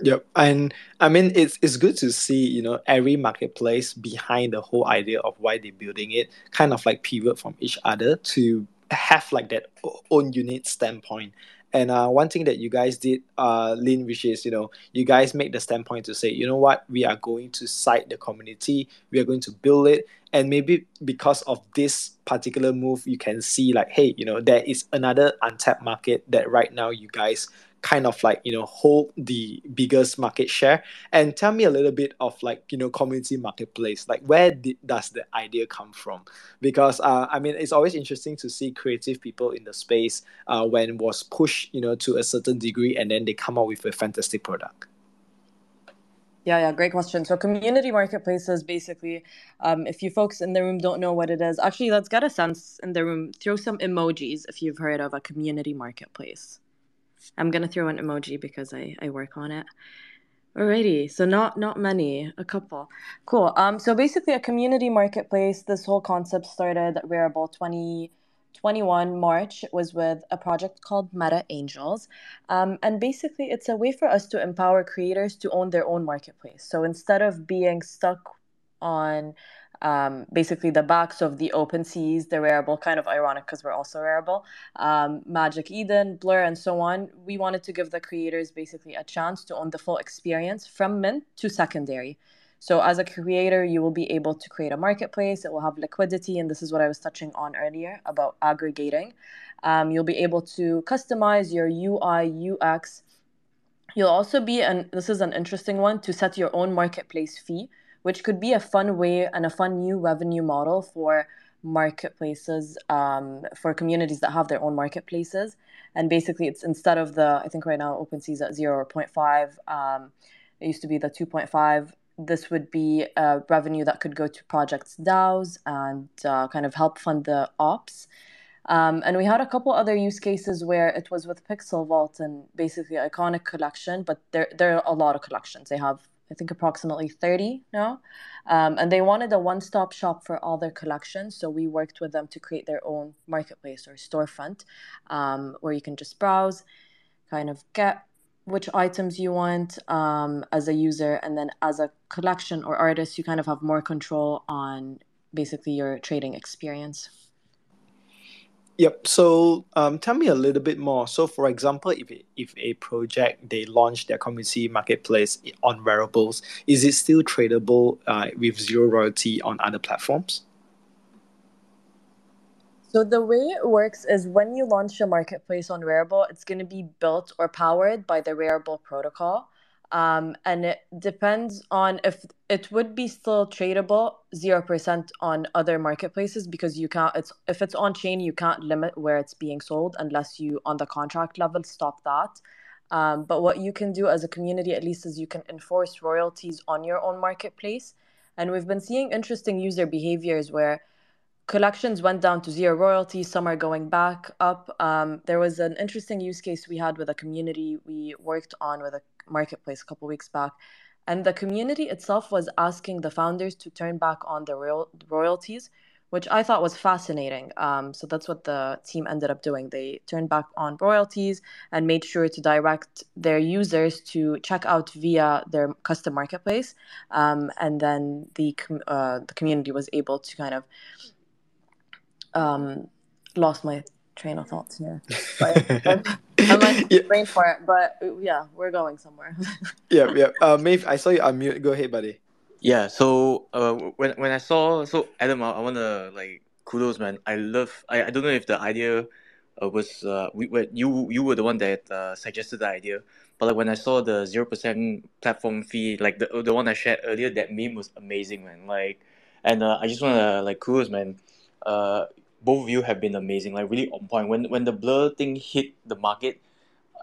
Yep, and I mean it's it's good to see you know every marketplace behind the whole idea of why they're building it, kind of like pivot from each other to have like that own unique standpoint. And uh, one thing that you guys did, uh, Lin, which is, you know, you guys make the standpoint to say, you know what, we are going to cite the community, we are going to build it, and maybe because of this particular move you can see like hey you know there is another untapped market that right now you guys kind of like you know hold the biggest market share and tell me a little bit of like you know community marketplace like where did, does the idea come from because uh, i mean it's always interesting to see creative people in the space uh, when was pushed you know to a certain degree and then they come out with a fantastic product yeah, yeah, great question. So, community marketplaces basically, um, if you folks in the room don't know what it is, actually, let's get a sense in the room. Throw some emojis if you've heard of a community marketplace. I'm gonna throw an emoji because I, I work on it. Alrighty, so not not many, a couple. Cool. Um, so basically, a community marketplace. This whole concept started at Rarible 2021 March. was with a project called Meta Angels, um, and basically, it's a way for us to empower creators to own their own marketplace. So instead of being stuck on um, basically the box of the open seas, the Rarible, kind of ironic because we're also Rarible, um, Magic Eden, Blur, and so on. We wanted to give the creators basically a chance to own the full experience from mint to secondary. So, as a creator, you will be able to create a marketplace. It will have liquidity, and this is what I was touching on earlier about aggregating. Um, you'll be able to customize your UI, UX. You'll also be, and this is an interesting one, to set your own marketplace fee which could be a fun way and a fun new revenue model for marketplaces um, for communities that have their own marketplaces. And basically, it's instead of the I think right now OpenSea at zero or 0.5. Um, it used to be the 2.5. This would be a revenue that could go to projects DAOs and uh, kind of help fund the ops. Um, and we had a couple other use cases where it was with Pixel Vault and basically Iconic Collection, but there there are a lot of collections. They have I think approximately 30 now. Um, and they wanted a one stop shop for all their collections. So we worked with them to create their own marketplace or storefront um, where you can just browse, kind of get which items you want um, as a user. And then as a collection or artist, you kind of have more control on basically your trading experience. Yep. So um, tell me a little bit more. So, for example, if if a project they launch their community marketplace on Raribles, is it still tradable uh, with zero royalty on other platforms? So the way it works is when you launch a marketplace on Rarible, it's going to be built or powered by the Rarible protocol. Um, and it depends on if it would be still tradable 0% on other marketplaces because you can't it's if it's on chain you can't limit where it's being sold unless you on the contract level stop that. Um, but what you can do as a community at least is you can enforce royalties on your own marketplace. And we've been seeing interesting user behaviors where collections went down to zero royalties some are going back up. Um, there was an interesting use case we had with a community we worked on with a marketplace a couple weeks back and the community itself was asking the founders to turn back on the royal- royalties which i thought was fascinating. Um, so that's what the team ended up doing. They turned back on royalties and made sure to direct their users to check out via their custom marketplace. Um, and then the, com- uh, the community was able to kind of um, lost my train of thoughts here. I might yeah. brain for it, but yeah, we're going somewhere. yeah, yeah. Uh, Maeve, I saw you unmute. Go ahead, buddy. Yeah. So uh, when when I saw so Adam, I, I wanna like kudos, man. I love. I, I don't know if the idea uh, was uh we were you you were the one that uh, suggested the idea, but like when I saw the zero percent platform fee, like the the one I shared earlier, that meme was amazing, man. Like, and uh, I just wanna like kudos, man. Uh, both of you have been amazing, like really on point. When when the blur thing hit the market,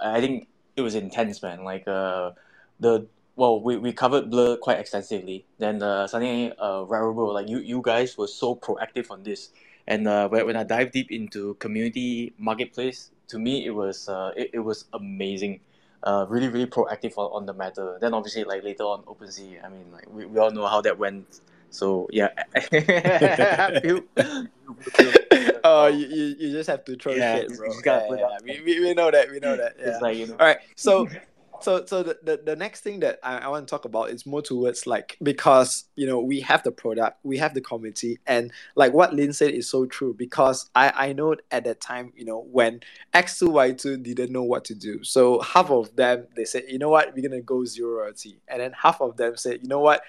I think it was intense, man. Like uh, the well, we, we covered blur quite extensively. Then uh, suddenly uh, Rarible, like you you guys were so proactive on this. And uh, when, when I dive deep into community marketplace, to me it was uh, it, it was amazing. Uh, really really proactive on, on the matter. Then obviously like later on OpenSea, I mean like we, we all know how that went so yeah. oh, you, you, you just have to throw yeah, shit, bro. Yeah, yeah, we, we, we know that. We know that. Yeah. Like, you know. All right. So so so the, the, the next thing that I, I want to talk about is more towards like because you know we have the product we have the community and like what lynn said is so true because i i know at that time you know when x2y2 didn't know what to do so half of them they said you know what we're gonna go zero royalty and then half of them said you know what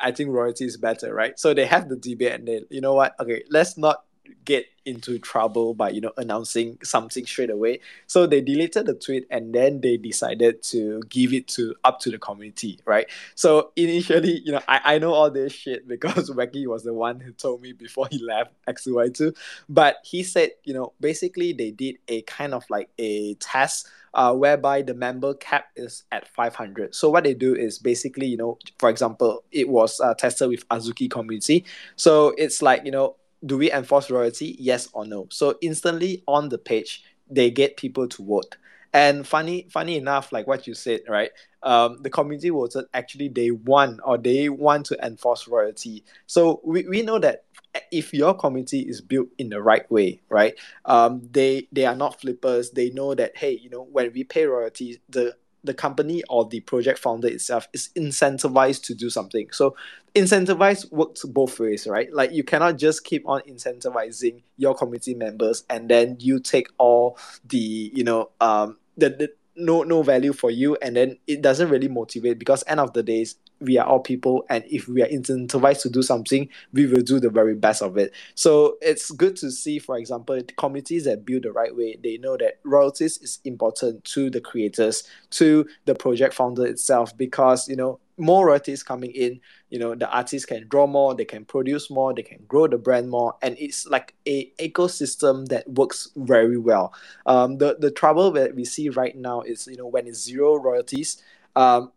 I think royalty is better, right? So they have the debate and they, you know what? Okay, let's not get into trouble by you know announcing something straight away so they deleted the tweet and then they decided to give it to up to the community right so initially you know i, I know all this shit because wacky was the one who told me before he left x2y2 but he said you know basically they did a kind of like a test uh, whereby the member cap is at 500. So what they do is basically, you know, for example, it was uh, tested with Azuki community. So it's like, you know, do we enforce royalty? Yes or no? So instantly on the page, they get people to vote. And funny, funny enough, like what you said, right? Um, the community voted actually they want or they want to enforce royalty. So we, we know that if your community is built in the right way, right? Um, they they are not flippers. They know that hey, you know, when we pay royalties, the the company or the project founder itself is incentivized to do something. So incentivize works both ways, right? Like you cannot just keep on incentivizing your community members and then you take all the, you know, um the, the no no value for you and then it doesn't really motivate because end of the days we are all people and if we are incentivized to do something we will do the very best of it. So it's good to see for example communities that build the right way. They know that royalties is important to the creators to the project founder itself because you know more royalties coming in you know the artists can draw more they can produce more they can grow the brand more and it's like a ecosystem that works very well. Um the the trouble that we see right now is you know when it's zero royalties um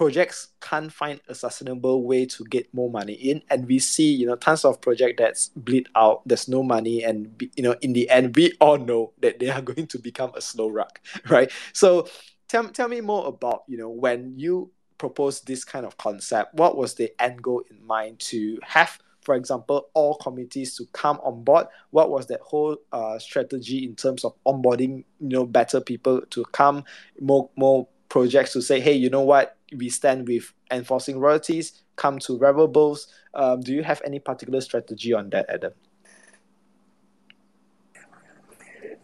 projects can't find a sustainable way to get more money in and we see you know tons of project that's bleed out there's no money and you know in the end we all know that they are going to become a slow rug right? So tell, tell me more about you know when you proposed this kind of concept what was the end goal in mind to have for example all committees to come on board? What was that whole uh, strategy in terms of onboarding you know better people to come more more projects to say hey you know what we stand with enforcing royalties, come to Rarible's. Um, do you have any particular strategy on that, Adam?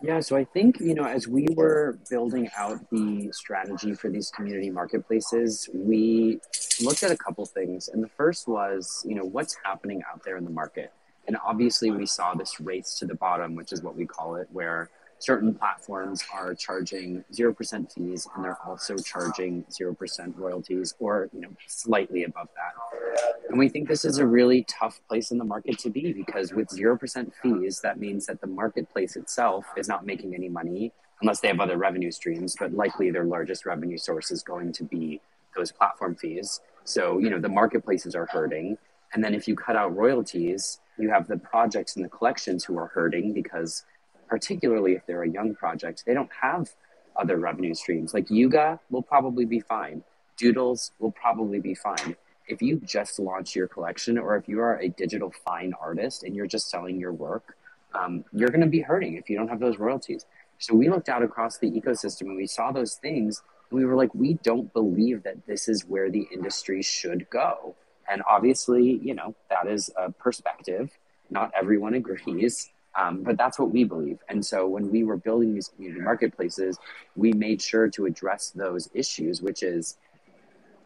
Yeah, so I think, you know, as we were building out the strategy for these community marketplaces, we looked at a couple things. And the first was, you know, what's happening out there in the market? And obviously, we saw this race to the bottom, which is what we call it, where certain platforms are charging 0% fees and they're also charging 0% royalties or you know slightly above that. And we think this is a really tough place in the market to be because with 0% fees that means that the marketplace itself is not making any money unless they have other revenue streams but likely their largest revenue source is going to be those platform fees. So you know the marketplaces are hurting. And then if you cut out royalties you have the projects and the collections who are hurting because particularly if they're a young project, they don't have other revenue streams. Like Yuga will probably be fine. Doodles will probably be fine. If you just launch your collection or if you are a digital fine artist and you're just selling your work, um, you're going to be hurting if you don't have those royalties. So we looked out across the ecosystem and we saw those things and we were like, we don't believe that this is where the industry should go. And obviously, you know, that is a perspective. Not everyone agrees. Um, but that's what we believe. And so when we were building these community marketplaces, we made sure to address those issues, which is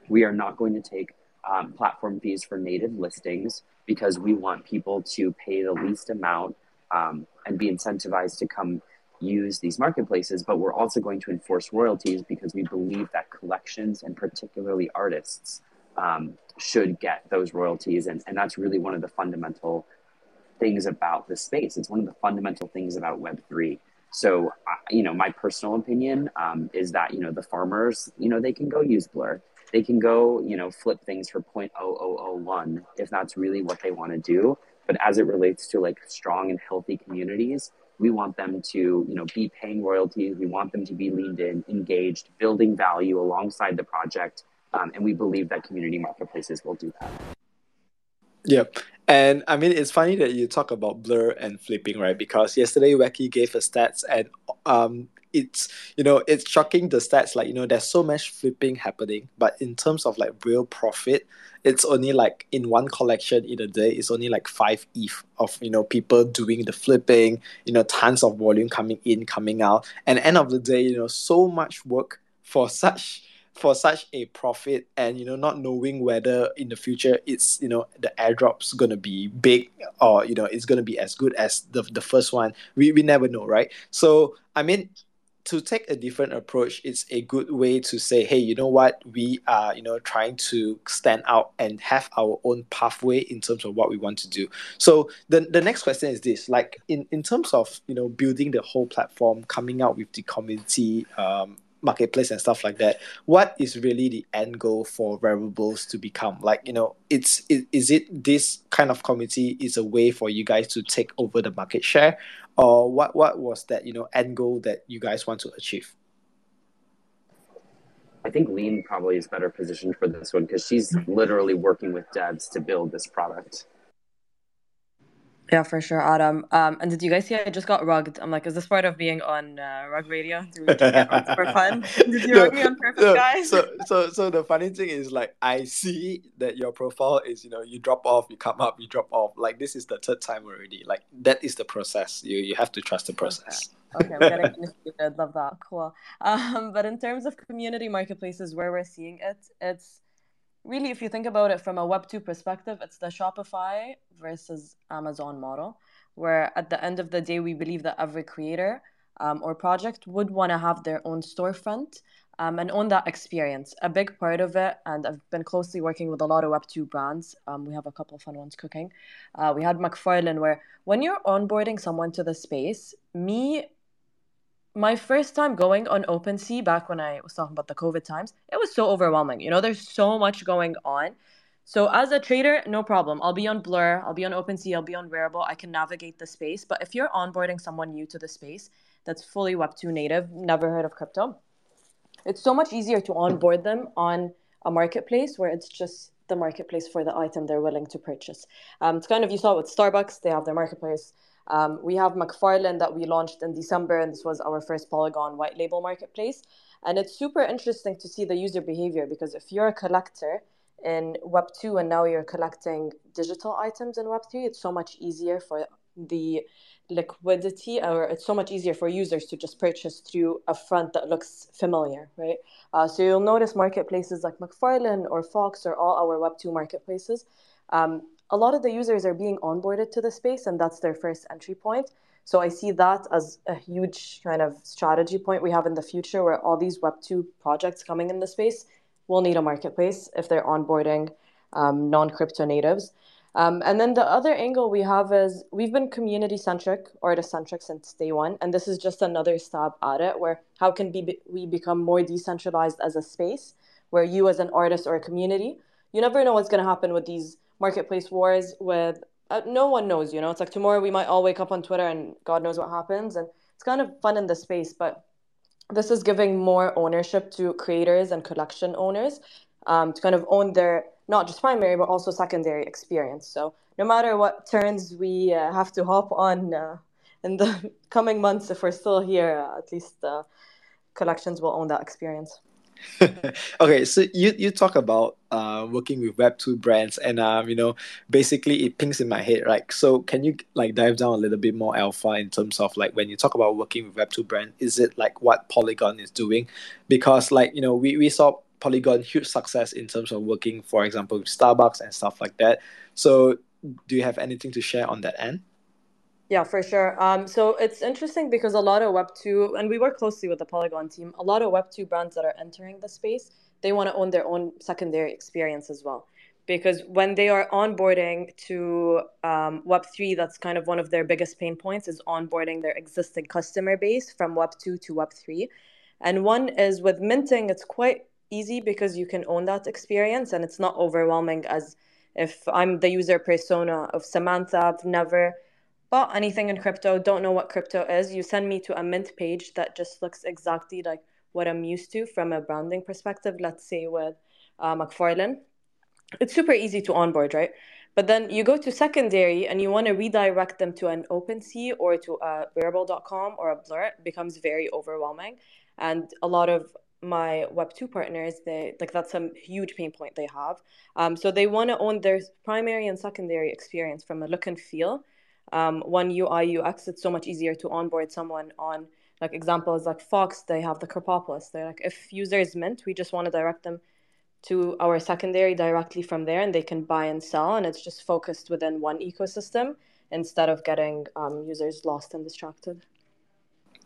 we are not going to take um, platform fees for native listings because we want people to pay the least amount um, and be incentivized to come use these marketplaces. But we're also going to enforce royalties because we believe that collections and particularly artists um, should get those royalties. And, and that's really one of the fundamental things about the space. It's one of the fundamental things about Web3. So, you know, my personal opinion um, is that, you know, the farmers, you know, they can go use Blur. They can go, you know, flip things for 0.0001 if that's really what they want to do. But as it relates to like strong and healthy communities, we want them to, you know, be paying royalties. We want them to be leaned in, engaged, building value alongside the project. Um, and we believe that community marketplaces will do that. Yep. And I mean, it's funny that you talk about blur and flipping, right? Because yesterday Wacky gave us stats, and um, it's you know it's shocking the stats. Like you know, there's so much flipping happening, but in terms of like real profit, it's only like in one collection in a day, it's only like five ETH of you know people doing the flipping. You know, tons of volume coming in, coming out, and end of the day, you know, so much work for such for such a profit and you know not knowing whether in the future it's you know the airdrop's gonna be big or you know it's gonna be as good as the, the first one we, we never know right? So i mean to take a different approach it's a good way to say hey you know what? We are you know trying to stand out and have our own pathway in terms of what we want to do. So the, the next question is this like in, in terms of you know building the whole platform coming out with the community um, marketplace and stuff like that what is really the end goal for Rarible's to become? Like you know it's it, is it this kind of community is a way for you guys to take over the market share? Or what what was that you know end goal that you guys want to achieve? I think Lean probably is better positioned for this one because she's literally working with devs to build this product. Yeah, for sure, Adam. Um, and did you guys see I just got rugged? I'm like, is this part of being on uh, Rug Radio? Do we get rugged for fun? Did you No, rug me on purpose, no, guys? so so so the funny thing is like I see that your profile is you know you drop off you come up you drop off like this is the third time already like that is the process you you have to trust the process Okay, I'm getting initiated. Love that. Cool. Um, but in terms of community marketplaces, where we're seeing it, it's really, if you think about it from a Web 2 perspective, it's the Shopify versus Amazon model, where at the end of the day, we believe that every creator um, or project would want to have their own storefront um, and own that experience. A big part of it, and I've been closely working with a lot of Web 2 brands. Um, we have a couple of fun ones cooking. Uh, we had McFarlane, where when you're onboarding someone to the space, me my first time going on OpenSea back when I was talking about the COVID times, it was so overwhelming. You know, there's so much going on. So as a trader, no problem. I'll be on Blur, I'll be on OpenSea, I'll be on Rarible. I can navigate the space. But if you're onboarding someone new to the space that's fully Web2 native, never heard of crypto, it's so much easier to onboard them on a marketplace where it's just the marketplace for the item they're willing to purchase. Um, it's kind of you saw with Starbucks, they have their marketplace. Um, we have McFarlane that we launched in December, and this was our first Polygon white label marketplace. And it's super interesting to see the user behavior because if you're a collector in Web2 and now you're collecting digital items in Web3, it's so much easier for the liquidity, or it's so much easier for users to just purchase through a front that looks familiar, right? Uh, so you'll notice marketplaces like McFarlane or Fox or all our Web2 marketplaces. Um, a lot of the users are being onboarded to the space, and that's their first entry point. So I see that as a huge kind of strategy point we have in the future where all these Web2 projects coming in the space will need a marketplace if they're onboarding um, non crypto natives. Um, and then the other angle we have is we've been community centric, artist centric since day one. And this is just another stab at it where how can be, we become more decentralized as a space where you, as an artist or a community, you never know what's going to happen with these marketplace wars with uh, no one knows you know? It's like tomorrow we might all wake up on twitter and god knows what happens and it's kind of fun in the space but this is giving more ownership to creators and collection owners um, to kind of own their not just primary but also secondary experience. So no matter what turns we uh, have to hop on uh, in the coming months if we're still here uh, at least uh, collections will own that experience okay, so you you talk about uh, working with Web two brands, and um, you know, basically it pings in my head, right? So can you like dive down a little bit more alpha in terms of like when you talk about working with Web two brand, is it like what Polygon is doing? Because like you know, we we saw Polygon huge success in terms of working, for example, with Starbucks and stuff like that. So do you have anything to share on that end? Yeah, for sure. Um, so it's interesting because a lot of Web2, and we work closely with the Polygon team, a lot of Web2 brands that are entering the space, they want to own their own secondary experience as well. Because when they are onboarding to um, Web3, that's kind of one of their biggest pain points is onboarding their existing customer base from Web2 to Web3. And one is with minting, it's quite easy because you can own that experience and it's not overwhelming as if I'm the user persona of Samantha, I've never bought anything in crypto, don't know what crypto is, you send me to a mint page that just looks exactly like what I'm used to from a branding perspective, let's say with uh, McFarlane. It's super easy to onboard, right? But then you go to secondary and you want to redirect them to an OpenSea or to a rarible.com or a Blur, it becomes very overwhelming. And a lot of my Web2 partners, they like that's a huge pain point they have. Um, so they want to own their primary and secondary experience from a look and feel um, one UI UX, it's so much easier to onboard someone on like examples like Fox, they have the Krapopolis. They're like if users mint, we just want to direct them to our secondary directly from there and they can buy and sell and it's just focused within one ecosystem instead of getting um, users lost and distracted.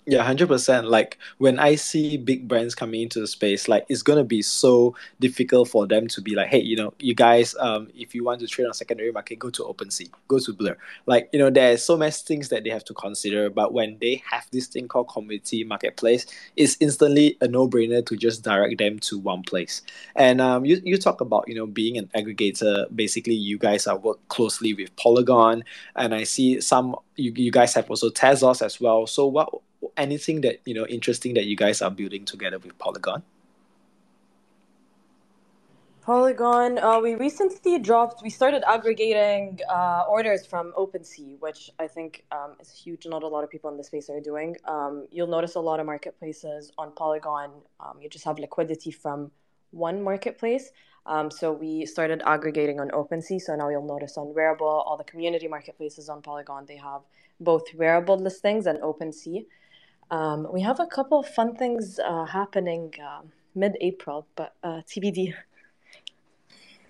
Yeah, hundred percent. Like when I see big brands coming into the space, like it's gonna be so difficult for them to be like, hey, you know, you guys, um, if you want to trade on secondary market, go to OpenSea, go to Blur. Like you know, there's so many things that they have to consider. But when they have this thing called community marketplace, it's instantly a no-brainer to just direct them to one place. And um, you you talk about you know being an aggregator. Basically, you guys are work closely with Polygon, and I see some you, you guys have also Tezos as well. So what anything that you know interesting that you guys are building together with Polygon? Polygon, uh, we recently dropped, we started aggregating uh, orders from OpenSea, which I think um, is huge. Not a lot of people in the space are doing. Um, you'll notice a lot of marketplaces on Polygon. Um, you just have liquidity from one marketplace. Um, so we started aggregating on OpenSea. So now you'll notice on Rarible, all the community marketplaces on Polygon, they have both Rarible listings and OpenSea. Um, we have a couple of fun things uh, happening uh, mid-April, but uh, TBD.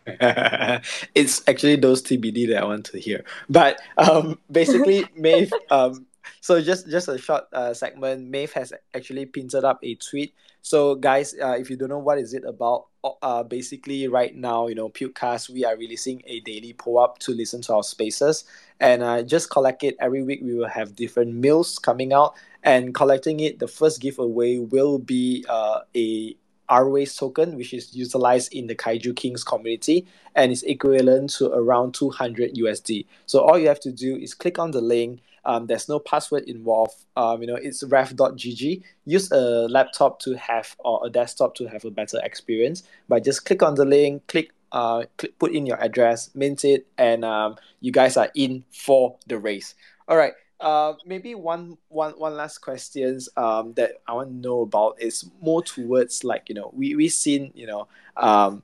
it's actually those TBD that I want to hear. But um, basically, Maeve. Um, so just just a short uh, segment. Maeve has actually printed up a tweet. So guys, uh, if you don't know what is it about, uh, basically right now, you know, Pukecast, we are releasing a daily POAP to listen to our spaces, and uh, just collect it every week. We will have different meals coming out, and collecting it. The first giveaway will be uh, a Arways token, which is utilized in the Kaiju Kings community and is equivalent to around 200 USD. So all you have to do is click on the link. Um, there's no password involved. Um, you know, it's ref.gg. Use a laptop to have or a desktop to have a better experience. But just click on the link, click uh, click, put in your address, mint it, and um, you guys are in for the race. All right. Uh, maybe one one one last questions um, that I want to know about is more towards like you know we we seen you know um,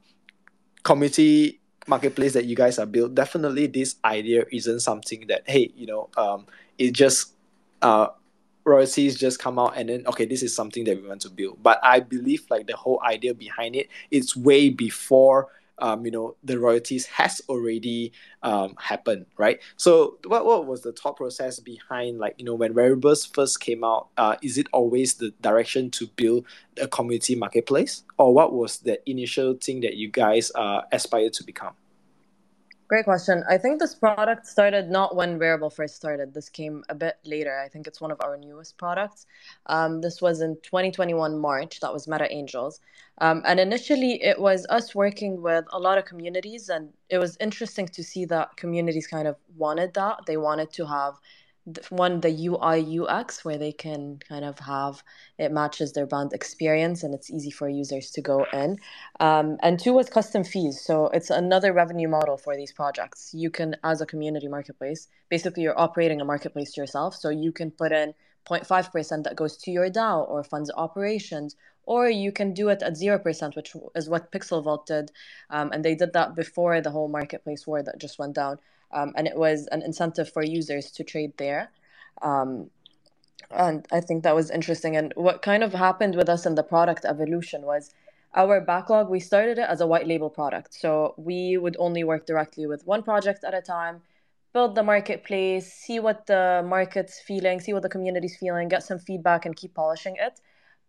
community marketplace that you guys are built. Definitely, this idea isn't something that hey you know um, it just uh, royalties just come out and then okay this is something that we want to build. But I believe like the whole idea behind it it's way before um, you know the royalties has already um, happened right? So what, what was the thought process behind like you know when Raribles first came out uh, is it always the direction to build a community marketplace? Or what was the initial thing that you guys uh, aspired to become Great question. I think this product started not when Rarible first started. This came a bit later. I think it's one of our newest products. Um, this was in 2021 March. That was Meta Angels. Um, and initially, it was us working with a lot of communities, and it was interesting to see that communities kind of wanted that. They wanted to have one the UI UX where they can kind of have it matches their brand experience and it's easy for users to go in. Um, and two was custom fees. So it's another revenue model for these projects. You can, as a community marketplace, basically you're operating a marketplace yourself. So you can put in 0.5% that goes to your DAO or funds operations, or you can do it at 0%, which is what Pixel Vault did. Um, and they did that before the whole marketplace war that just went down um, and it was an incentive for users to trade there. Um, and I think that was interesting. And what kind of happened with us in the product evolution was our backlog, we started it as a white label product. So we would only work directly with one project at a time, build the marketplace, see what the market's feeling, see what the community's feeling, get some feedback, and keep polishing it.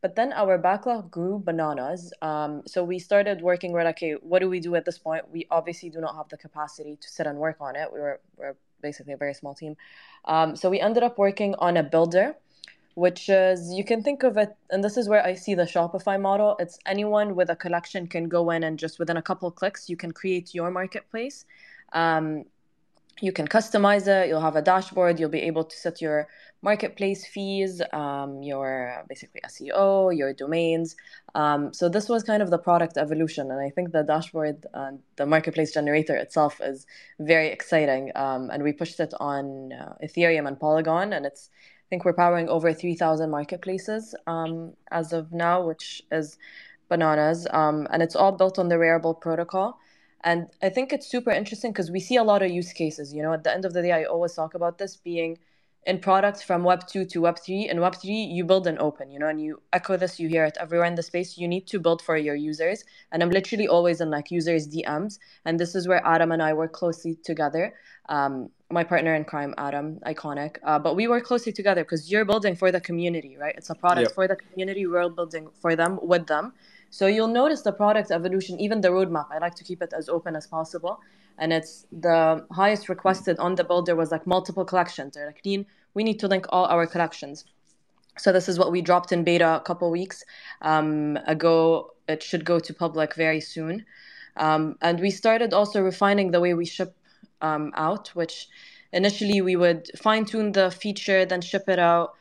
But then our backlog grew bananas. Um, so we started working. We're like, okay, what do we do at this point? We obviously do not have the capacity to sit and work on it. We were we're basically a very small team. Um, so we ended up working on a builder, which is you can think of it, and this is where I see the Shopify model. It's anyone with a collection can go in and just within a couple clicks, you can create your marketplace. Um, you can customize it. You'll have a dashboard. You'll be able to set your marketplace fees, um, your basically SEO, your domains. Um, so this was kind of the product evolution, and I think the dashboard and the marketplace generator itself is very exciting. Um, and we pushed it on uh, Ethereum and Polygon, and it's I think we're powering over three thousand marketplaces um, as of now, which is bananas. Um, and it's all built on the Rarible protocol. And I think it's super interesting because we see a lot of use cases. You know, at the end of the day, I always talk about this being in products from Web 2 to Web 3. In Web 3, you build and open, you know, and you echo this, you hear it everywhere in the space. You need to build for your users. And I'm literally always in like users' DMs. And this is where Adam and I work closely together. Um, my partner in crime, Adam, iconic. Uh, but we work closely together because you're building for the community, right? It's a product Yep. for the community. We're building for them, with them. So you'll notice the product evolution, even the roadmap. I like to keep it as open as possible. And it's the highest requested on the builder was like multiple collections. They're like, Dean, we need to link all our collections. So this is what we dropped in beta a couple weeks um, ago. It should go to public very soon. Um, and we started also refining the way we ship um, out, which initially we would fine tune the feature, then ship it out.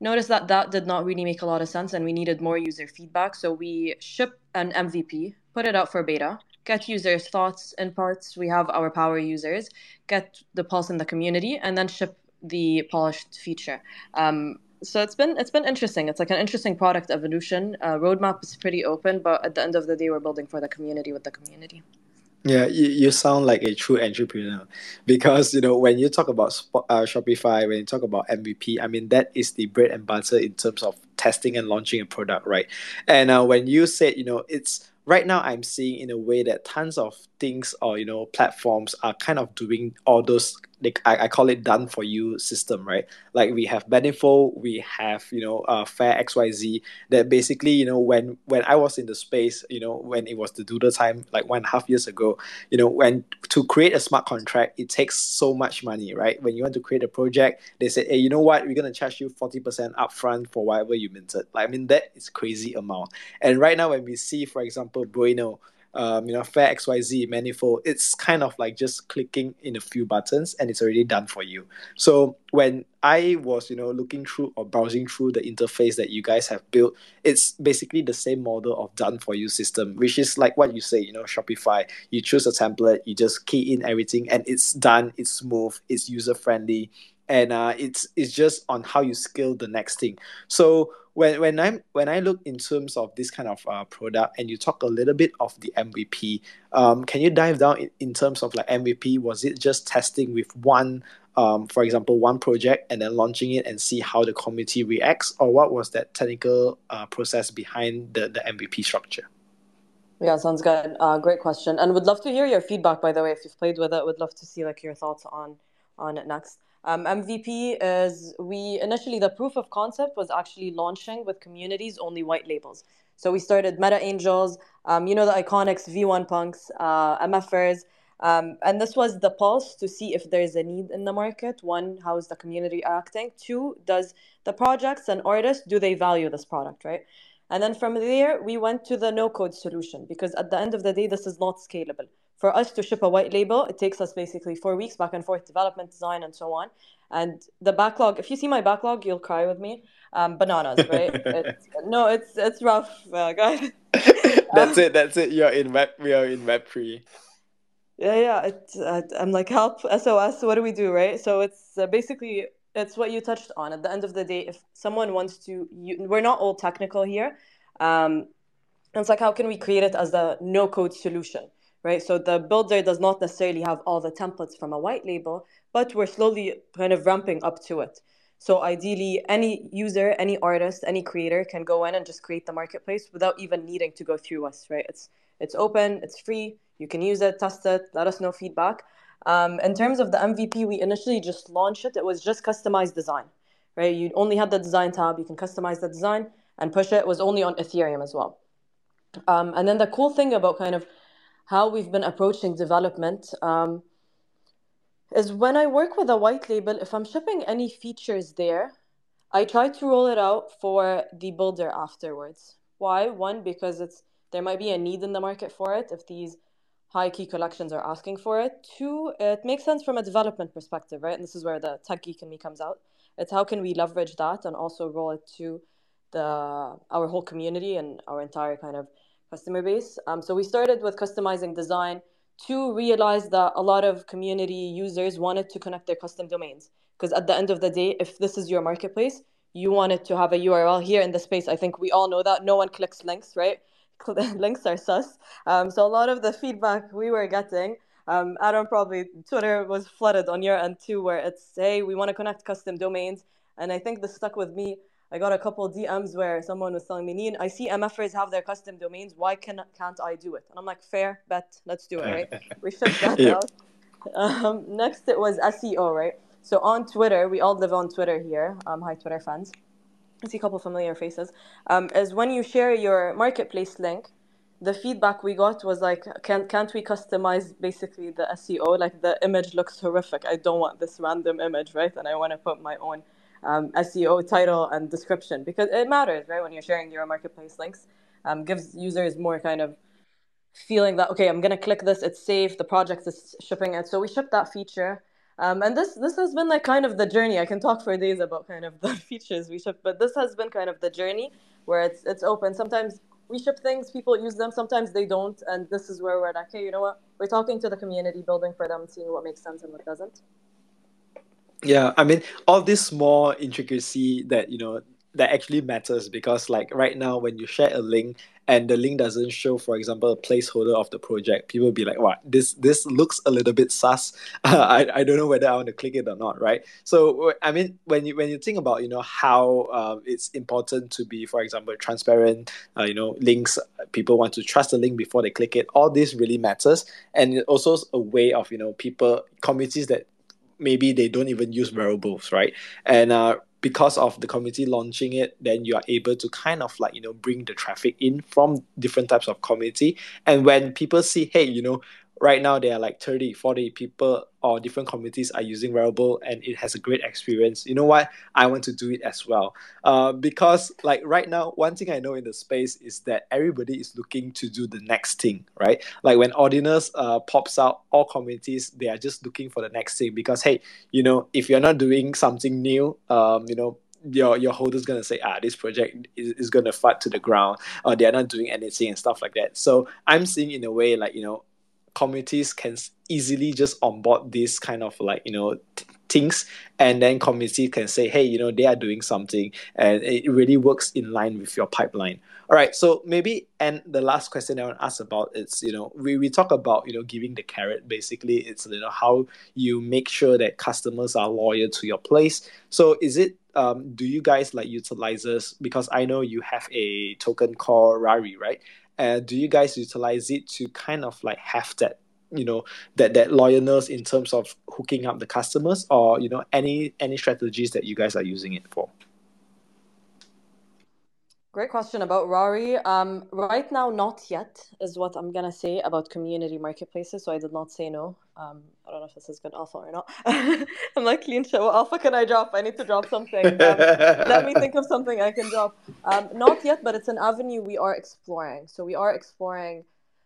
Notice that that did not really make a lot of sense, and we needed more user feedback. So we ship an MVP, put it out for beta, get users' thoughts and parts. We have our power users, get the pulse in the community, and then ship the polished feature. Um, so it's been it's been interesting. It's like an interesting product evolution. Uh, roadmap is pretty open, but at the end of the day, we're building for the community with the community. Yeah, you, you sound like a true entrepreneur because you know when you talk about uh, Shopify, when you talk about MVP, I mean that is the bread and butter in terms of testing and launching a product, right? And uh, when you said you know it's right now, I'm seeing in a way that tons of things or you know platforms are kind of doing all those like I, I call it done for you system, right? Like we have Beneful, we have you know uh, Fair XYZ that basically you know when when I was in the space, you know when it was the doodle time like one and a half years ago, you know when to create a smart contract it takes so much money right? When you want to create a project they say hey you know what? We're going to charge you 40% upfront for whatever you minted. Like i mean that is crazy amount. And right now when we see for example bueno um, you know fair xyz manifold it's kind of like just clicking in a few buttons and it's already done for you. So when i was you know looking through or browsing through the interface that you guys have built it's basically the same model of done for you system which is like what you say you know shopify. You choose a template you just key in everything and it's done it's smooth it's user friendly and uh, it's it's just on how you scale the next thing. So when when i when i look in terms of this kind of uh, product and you talk a little bit of the mvp um, can you dive down in, in terms of like mvp was it just testing with one um, for example one project and then launching it and see how the community reacts or what was that technical uh, process behind the, the mvp structure Yeah, sounds good. Uh, great question, and would love to hear your feedback. By the way, if you've played with it, would love to see like your thoughts on on it next. Um, MVP is we initially the proof of concept was actually launching with communities only white labels. So we started Meta Angels, um, you know the iconics, V1 Punks, uh, MFers, um, and this was the pulse to see if there's a need in the market. One, how is the community acting? Two, does the projects and artists do they value this product, right? And then from there, we went to the no code solution because at the end of the day, this is not scalable. For us to ship a white label, it takes us basically four weeks back and forth development, design, and so on. And the backlog, if you see my backlog, you'll cry with me. Um, bananas, right? it's, no, it's it's rough, uh, guys. that's it that's it you're in web we are in web 3 Yeah, yeah. It, uh, I'm like, help, SOS. What do we do, right? So it's uh, basically it's what you touched on. At the end of the day, if someone wants to, you, we're not all technical here. Um, it's like, how can we create it as a no-code solution, right? So the builder does not necessarily have all the templates from a white label, but we're slowly kind of ramping up to it. So ideally, any user, any artist, any creator can go in and just create the marketplace without even needing to go through us, right? It's it's open, it's free. You can use it, test it, let us know feedback. Um, in terms of the MVP, we initially just launched it. It was just customized design, right? You only had the design tab. You can customize the design and push it. It was only on Ethereum as well. Um, and then the cool thing about kind of how we've been approaching development um, is when I work with a white label, if I'm shipping any features there, I try to roll it out for the builder afterwards. Why? One, because it's there might be a need in the market for it if these high key collections are asking for it. Two, it makes sense from a development perspective, right? And this is where the tech geek in me comes out. It's how can we leverage that and also roll it to the our whole community and our entire kind of customer base. Um, so we started with customizing design to realize that a lot of community users wanted to connect their custom domains because at the end of the day, if this is your marketplace, you wanted to have a URL here in the space. I think we all know that no one clicks links, right? links are sus. Um, so a lot of the feedback we were getting, um, Adam probably Twitter was flooded on your end too, where it's hey we want to connect custom domains, and I think this stuck with me. I got a couple DMs where someone was telling me, Neen, I see MFers have their custom domains. Why can can't I do it? And I'm like, fair bet, let's do it, right? we shipped that out. Um, next, it was SEO, right? So on Twitter, we all live on Twitter here. Um, hi, Twitter fans. I see a couple familiar faces. Um, is when you share your marketplace link, the feedback we got was like, can't can't we customize basically the SEO? Like the image looks horrific. I don't want this random image, right? And I want to put my own um, SEO title and description because it matters, right? When you're sharing your marketplace links, um, gives users more kind of feeling that okay, I'm gonna click this, it's safe, the project is shipping it. So we shipped that feature. Um, and this this has been like kind of the journey. I can talk for days about kind of the features we ship, but this has been kind of the journey where it's it's open. Sometimes we ship things, people use them, sometimes they don't, and this is where we're like, hey, you know what? We're talking to the community, building for them, seeing what makes sense and what doesn't. Yeah, I mean, all this small intricacy that you know that actually matters because, like, right now when you share a link and the link doesn't show, for example, a placeholder of the project, people be like, "What? This this looks a little bit sus. I, I don't know whether I want to click it or not." Right. So, I mean, when you when you think about you know how um, it's important to be, for example, transparent, uh, you know, links. People want to trust the link before they click it. All this really matters, and also a way of you know people communities that maybe they don't even use wearables, right? And uh, because of the community launching it, then you are able to kind of like, you know, bring the traffic in from different types of community. And when people see, hey, you know, right now there are like 30, 40 people or different communities are using wearable and it has a great experience. You know what? I want to do it as well. Uh, because like right now, one thing I know in the space is that everybody is looking to do the next thing, right? Like when Ordinals uh, pops out, all communities, they are just looking for the next thing because, hey, you know, if you're not doing something new, um, you know, your your holder's gonna say, ah, this project is, is gonna fart to the ground, or they're not doing anything and stuff like that. So I'm seeing in a way like you know, communities can easily just onboard this kind of like you know t- things, and then community can say, hey, you know, they are doing something, and it really works in line with your pipeline. All right, so maybe and the last question I want to ask about is you know we, we talk about you know giving the carrot. Basically, it's you know how you make sure that customers are loyal to your place. So is it um, do you guys like utilizers because I know you have a token called Rari, right? Uh, do you guys utilize it to kind of like have that you know that that loyalness in terms of hooking up the customers or you know any any strategies that you guys are using it for? Great question about Rari. Um, right now, not yet, is what I'm gonna say about community marketplaces. So I did not say no. Um, I don't know if this is good alpha or not. I'm like clean. What alpha can I drop? I need to drop something. Um, let me think of something I can drop. Um, not yet, but it's an avenue we are exploring. So we are exploring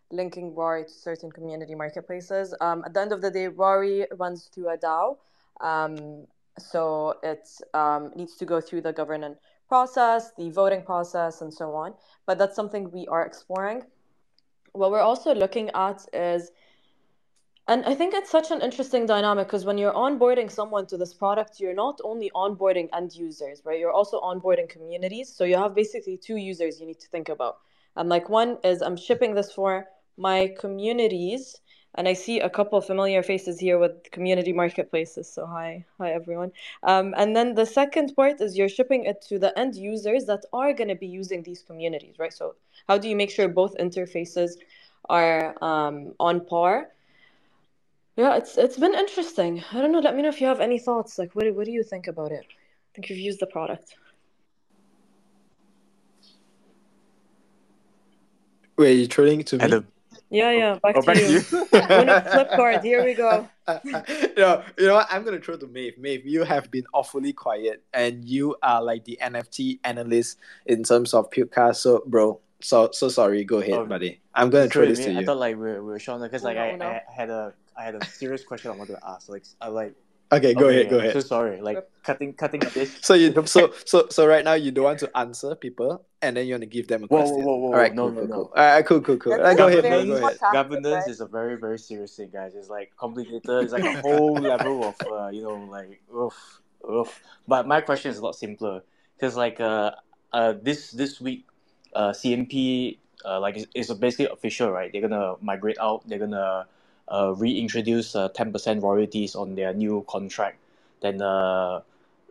linking Rari to certain community marketplaces. Um, at the end of the day, Rari runs through a DAO. Um, so it needs to go through the governance process, the voting process, and so on. But that's something we are exploring. What we're also looking at is, and I think it's such an interesting dynamic because when you're onboarding someone to this product, you're not only onboarding end users, right? You're also onboarding communities. So you have basically two users you need to think about. And like one is I'm shipping this for my communities and I see a couple familiar faces here with community marketplaces. So hi, hi everyone. Um, and then the second part is you're shipping it to the end users that are going to be using these communities, right? So how do you make sure both interfaces are um, on par? Yeah, it's it's been interesting. I don't know. Let me know if you have any thoughts. Like, what do, what do you think about it? I think you've used the product. Wait, you trolling to me? Adam. Yeah, yeah. Oh, back Oh, to back to you. you. Winning flip card. Here we go. no, you know what? I'm gonna throw to Maeve. Maeve, you have been awfully quiet, and you are like the NFT analyst in terms of Puka. So, bro, so so sorry. Go ahead, Oh, buddy. I'm gonna throw Sorry, this to mate, I you. thought like we were, we were Sean because like Oh, I, no, no. I had a I had a serious question I wanted to ask. Like I like Okay, go okay, ahead. Go ahead. So sorry, like cutting cutting this. So you so so so right now you don't want to answer people, and then you want to give them a Whoa, whoa, question. whoa, whoa, All right, no, cool, no, cool, no. cool. All right, cool, cool, cool. That's Uh, go ahead, very bro. Go ahead. Governance is a very very serious thing, guys. It's like complicated. It's like a whole level of uh, you know like oof, oof. But my question is a lot simpler because like uh, uh this this week, uh CMP uh, like it's, it's basically official, right? They're gonna migrate out. They're gonna uh, reintroduce uh, ten percent royalties on their new contract. Then uh,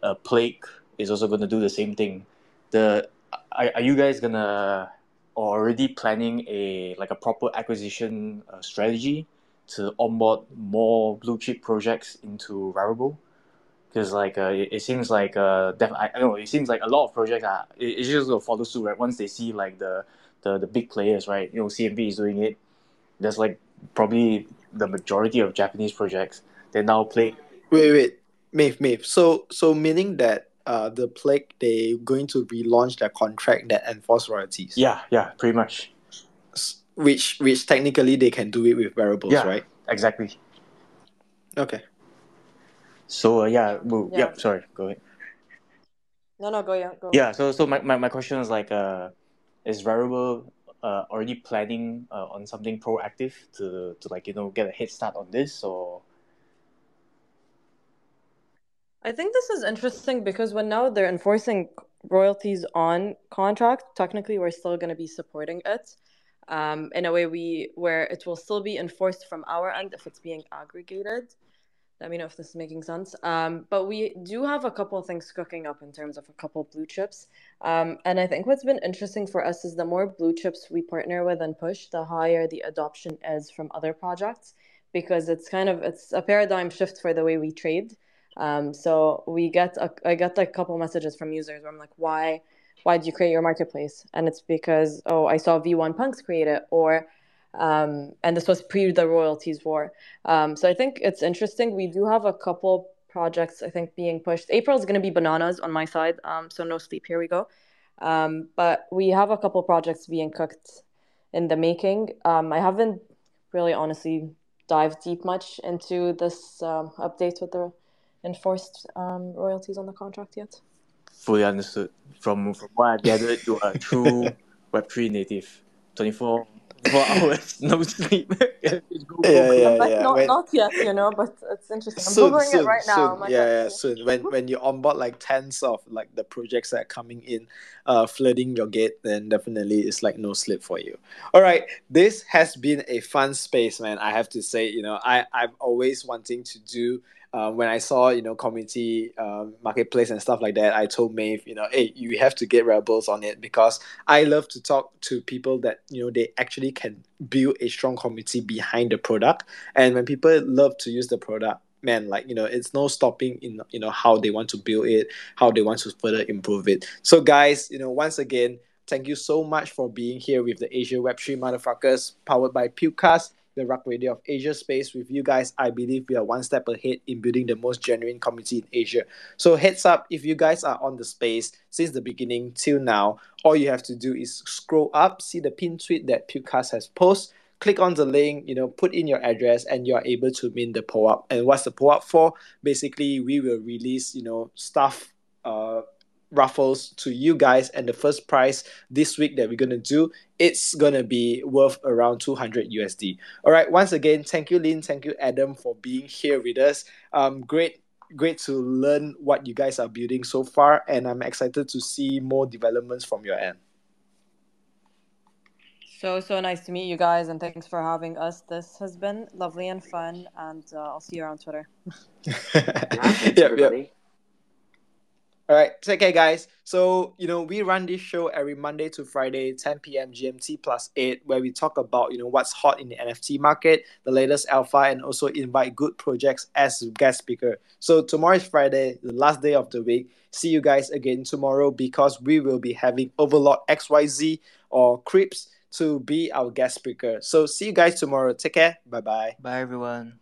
uh, Plague is also gonna do the same thing. The are, are you guys gonna already planning a like a proper acquisition uh, strategy to onboard more blue chip projects into Rarible? Because like uh, it, it seems like uh, def- I, I don't know, it seems like a lot of projects are it, it's just gonna follow suit right once they see like the the, the big players right you know CMB is doing it there's like probably the majority of Japanese projects they now play Wait, wait, Maeve, Maeve. So, so meaning that uh, the plague they going to relaunch their contract that enforce royalties. yeah yeah pretty much Which, which technically they can do it with variables, Yeah. right? exactly Okay. so uh, yeah, well, Yeah. yeah sorry go ahead No, no, go yeah, go. yeah so so my, my, my question is like uh is Rarible uh, already planning uh, on something proactive to to like you know get a head start on this or I think this is interesting because when now they're enforcing royalties on contract, technically we're still going to be supporting it. Um, in a way we where it will still be enforced from our end if it's being aggregated. Let me know if this is making sense. Um, but we do have a couple of things cooking up in terms of a couple blue chips. Um, and I think what's been interesting for us is the more blue chips we partner with and push, the higher the adoption is from other projects because it's kind of it's a paradigm shift for the way we trade. Um, so we get a, I get like a couple messages from users where I'm like, why why did you create your marketplace? And it's because oh I saw V1 Punks create it or um, and this was pre the royalties war. Um, so I think it's interesting. We do have a couple projects I think being pushed. April is going to be bananas on my side, um, so no sleep. Here we go. Um, but we have a couple projects being cooked in the making. Um, I haven't really honestly dived deep much into this um, update with the enforced um, royalties on the contract yet. fully understood from from what I gathered you are a true Web3 native 24, 24 hours no sleep Yeah, yeah, Like, yeah. not, When- not yet, you know, but it's interesting. I'm soon, googling soon, it right now. soon. My yeah, yeah, soon. When when you onboard like tens of like the projects that are coming in, uh, flooding your gate, then definitely it's like no sleep for you. All right, this has been a fun space, man. I have to say, you know, I I'm always wanting to do. Uh, when I saw you know community um, marketplace and stuff like that, I told Maeve, you know, hey, you have to get rebels on it because I love to talk to people that you know they actually can build a strong community behind the product. And when people love to use the product man like you know it's no stopping in you know how they want to build it how they want to further improve it. So guys you know once again thank you so much for being here with the asia web3 motherfuckers powered by Pukecast, the Rug Radio of asia space with you guys i believe we are one step ahead in building the most genuine community in asia so heads up if you guys are on the space since the beginning till now all you have to do is scroll up see the pin tweet that Pukecast has posted click on the link, you know, put in your address, and you are able to mint the POAP. And what's the POAP for? Basically, we will release, you know, stuff, uh, raffles to you guys, and the first prize this week that we're gonna do, it's gonna be worth around 200 USD. All right. Once again, thank you, Lynn. Thank you, Adam, for being here with us. Um, great. Great to learn what you guys are building so far, and I'm excited to see more developments from your end. So, so nice to meet you guys, and thanks for having us. This has been lovely and fun, and uh, I'll see you around Twitter. Yeah, thanks, Yep, yep. All right, take care, guys. So, you know, we run this show every Monday to Friday, 10 p.m. GMT plus 8, where we talk about, you know, what's hot in the NFT market, the latest alpha, and also invite good projects as guest speaker. So, tomorrow is Friday, the last day of the week. See you guys again tomorrow because we will be having Overlord XYZ or Crips to be our guest speaker. So, see you guys tomorrow. Take care. Bye bye. bye everyone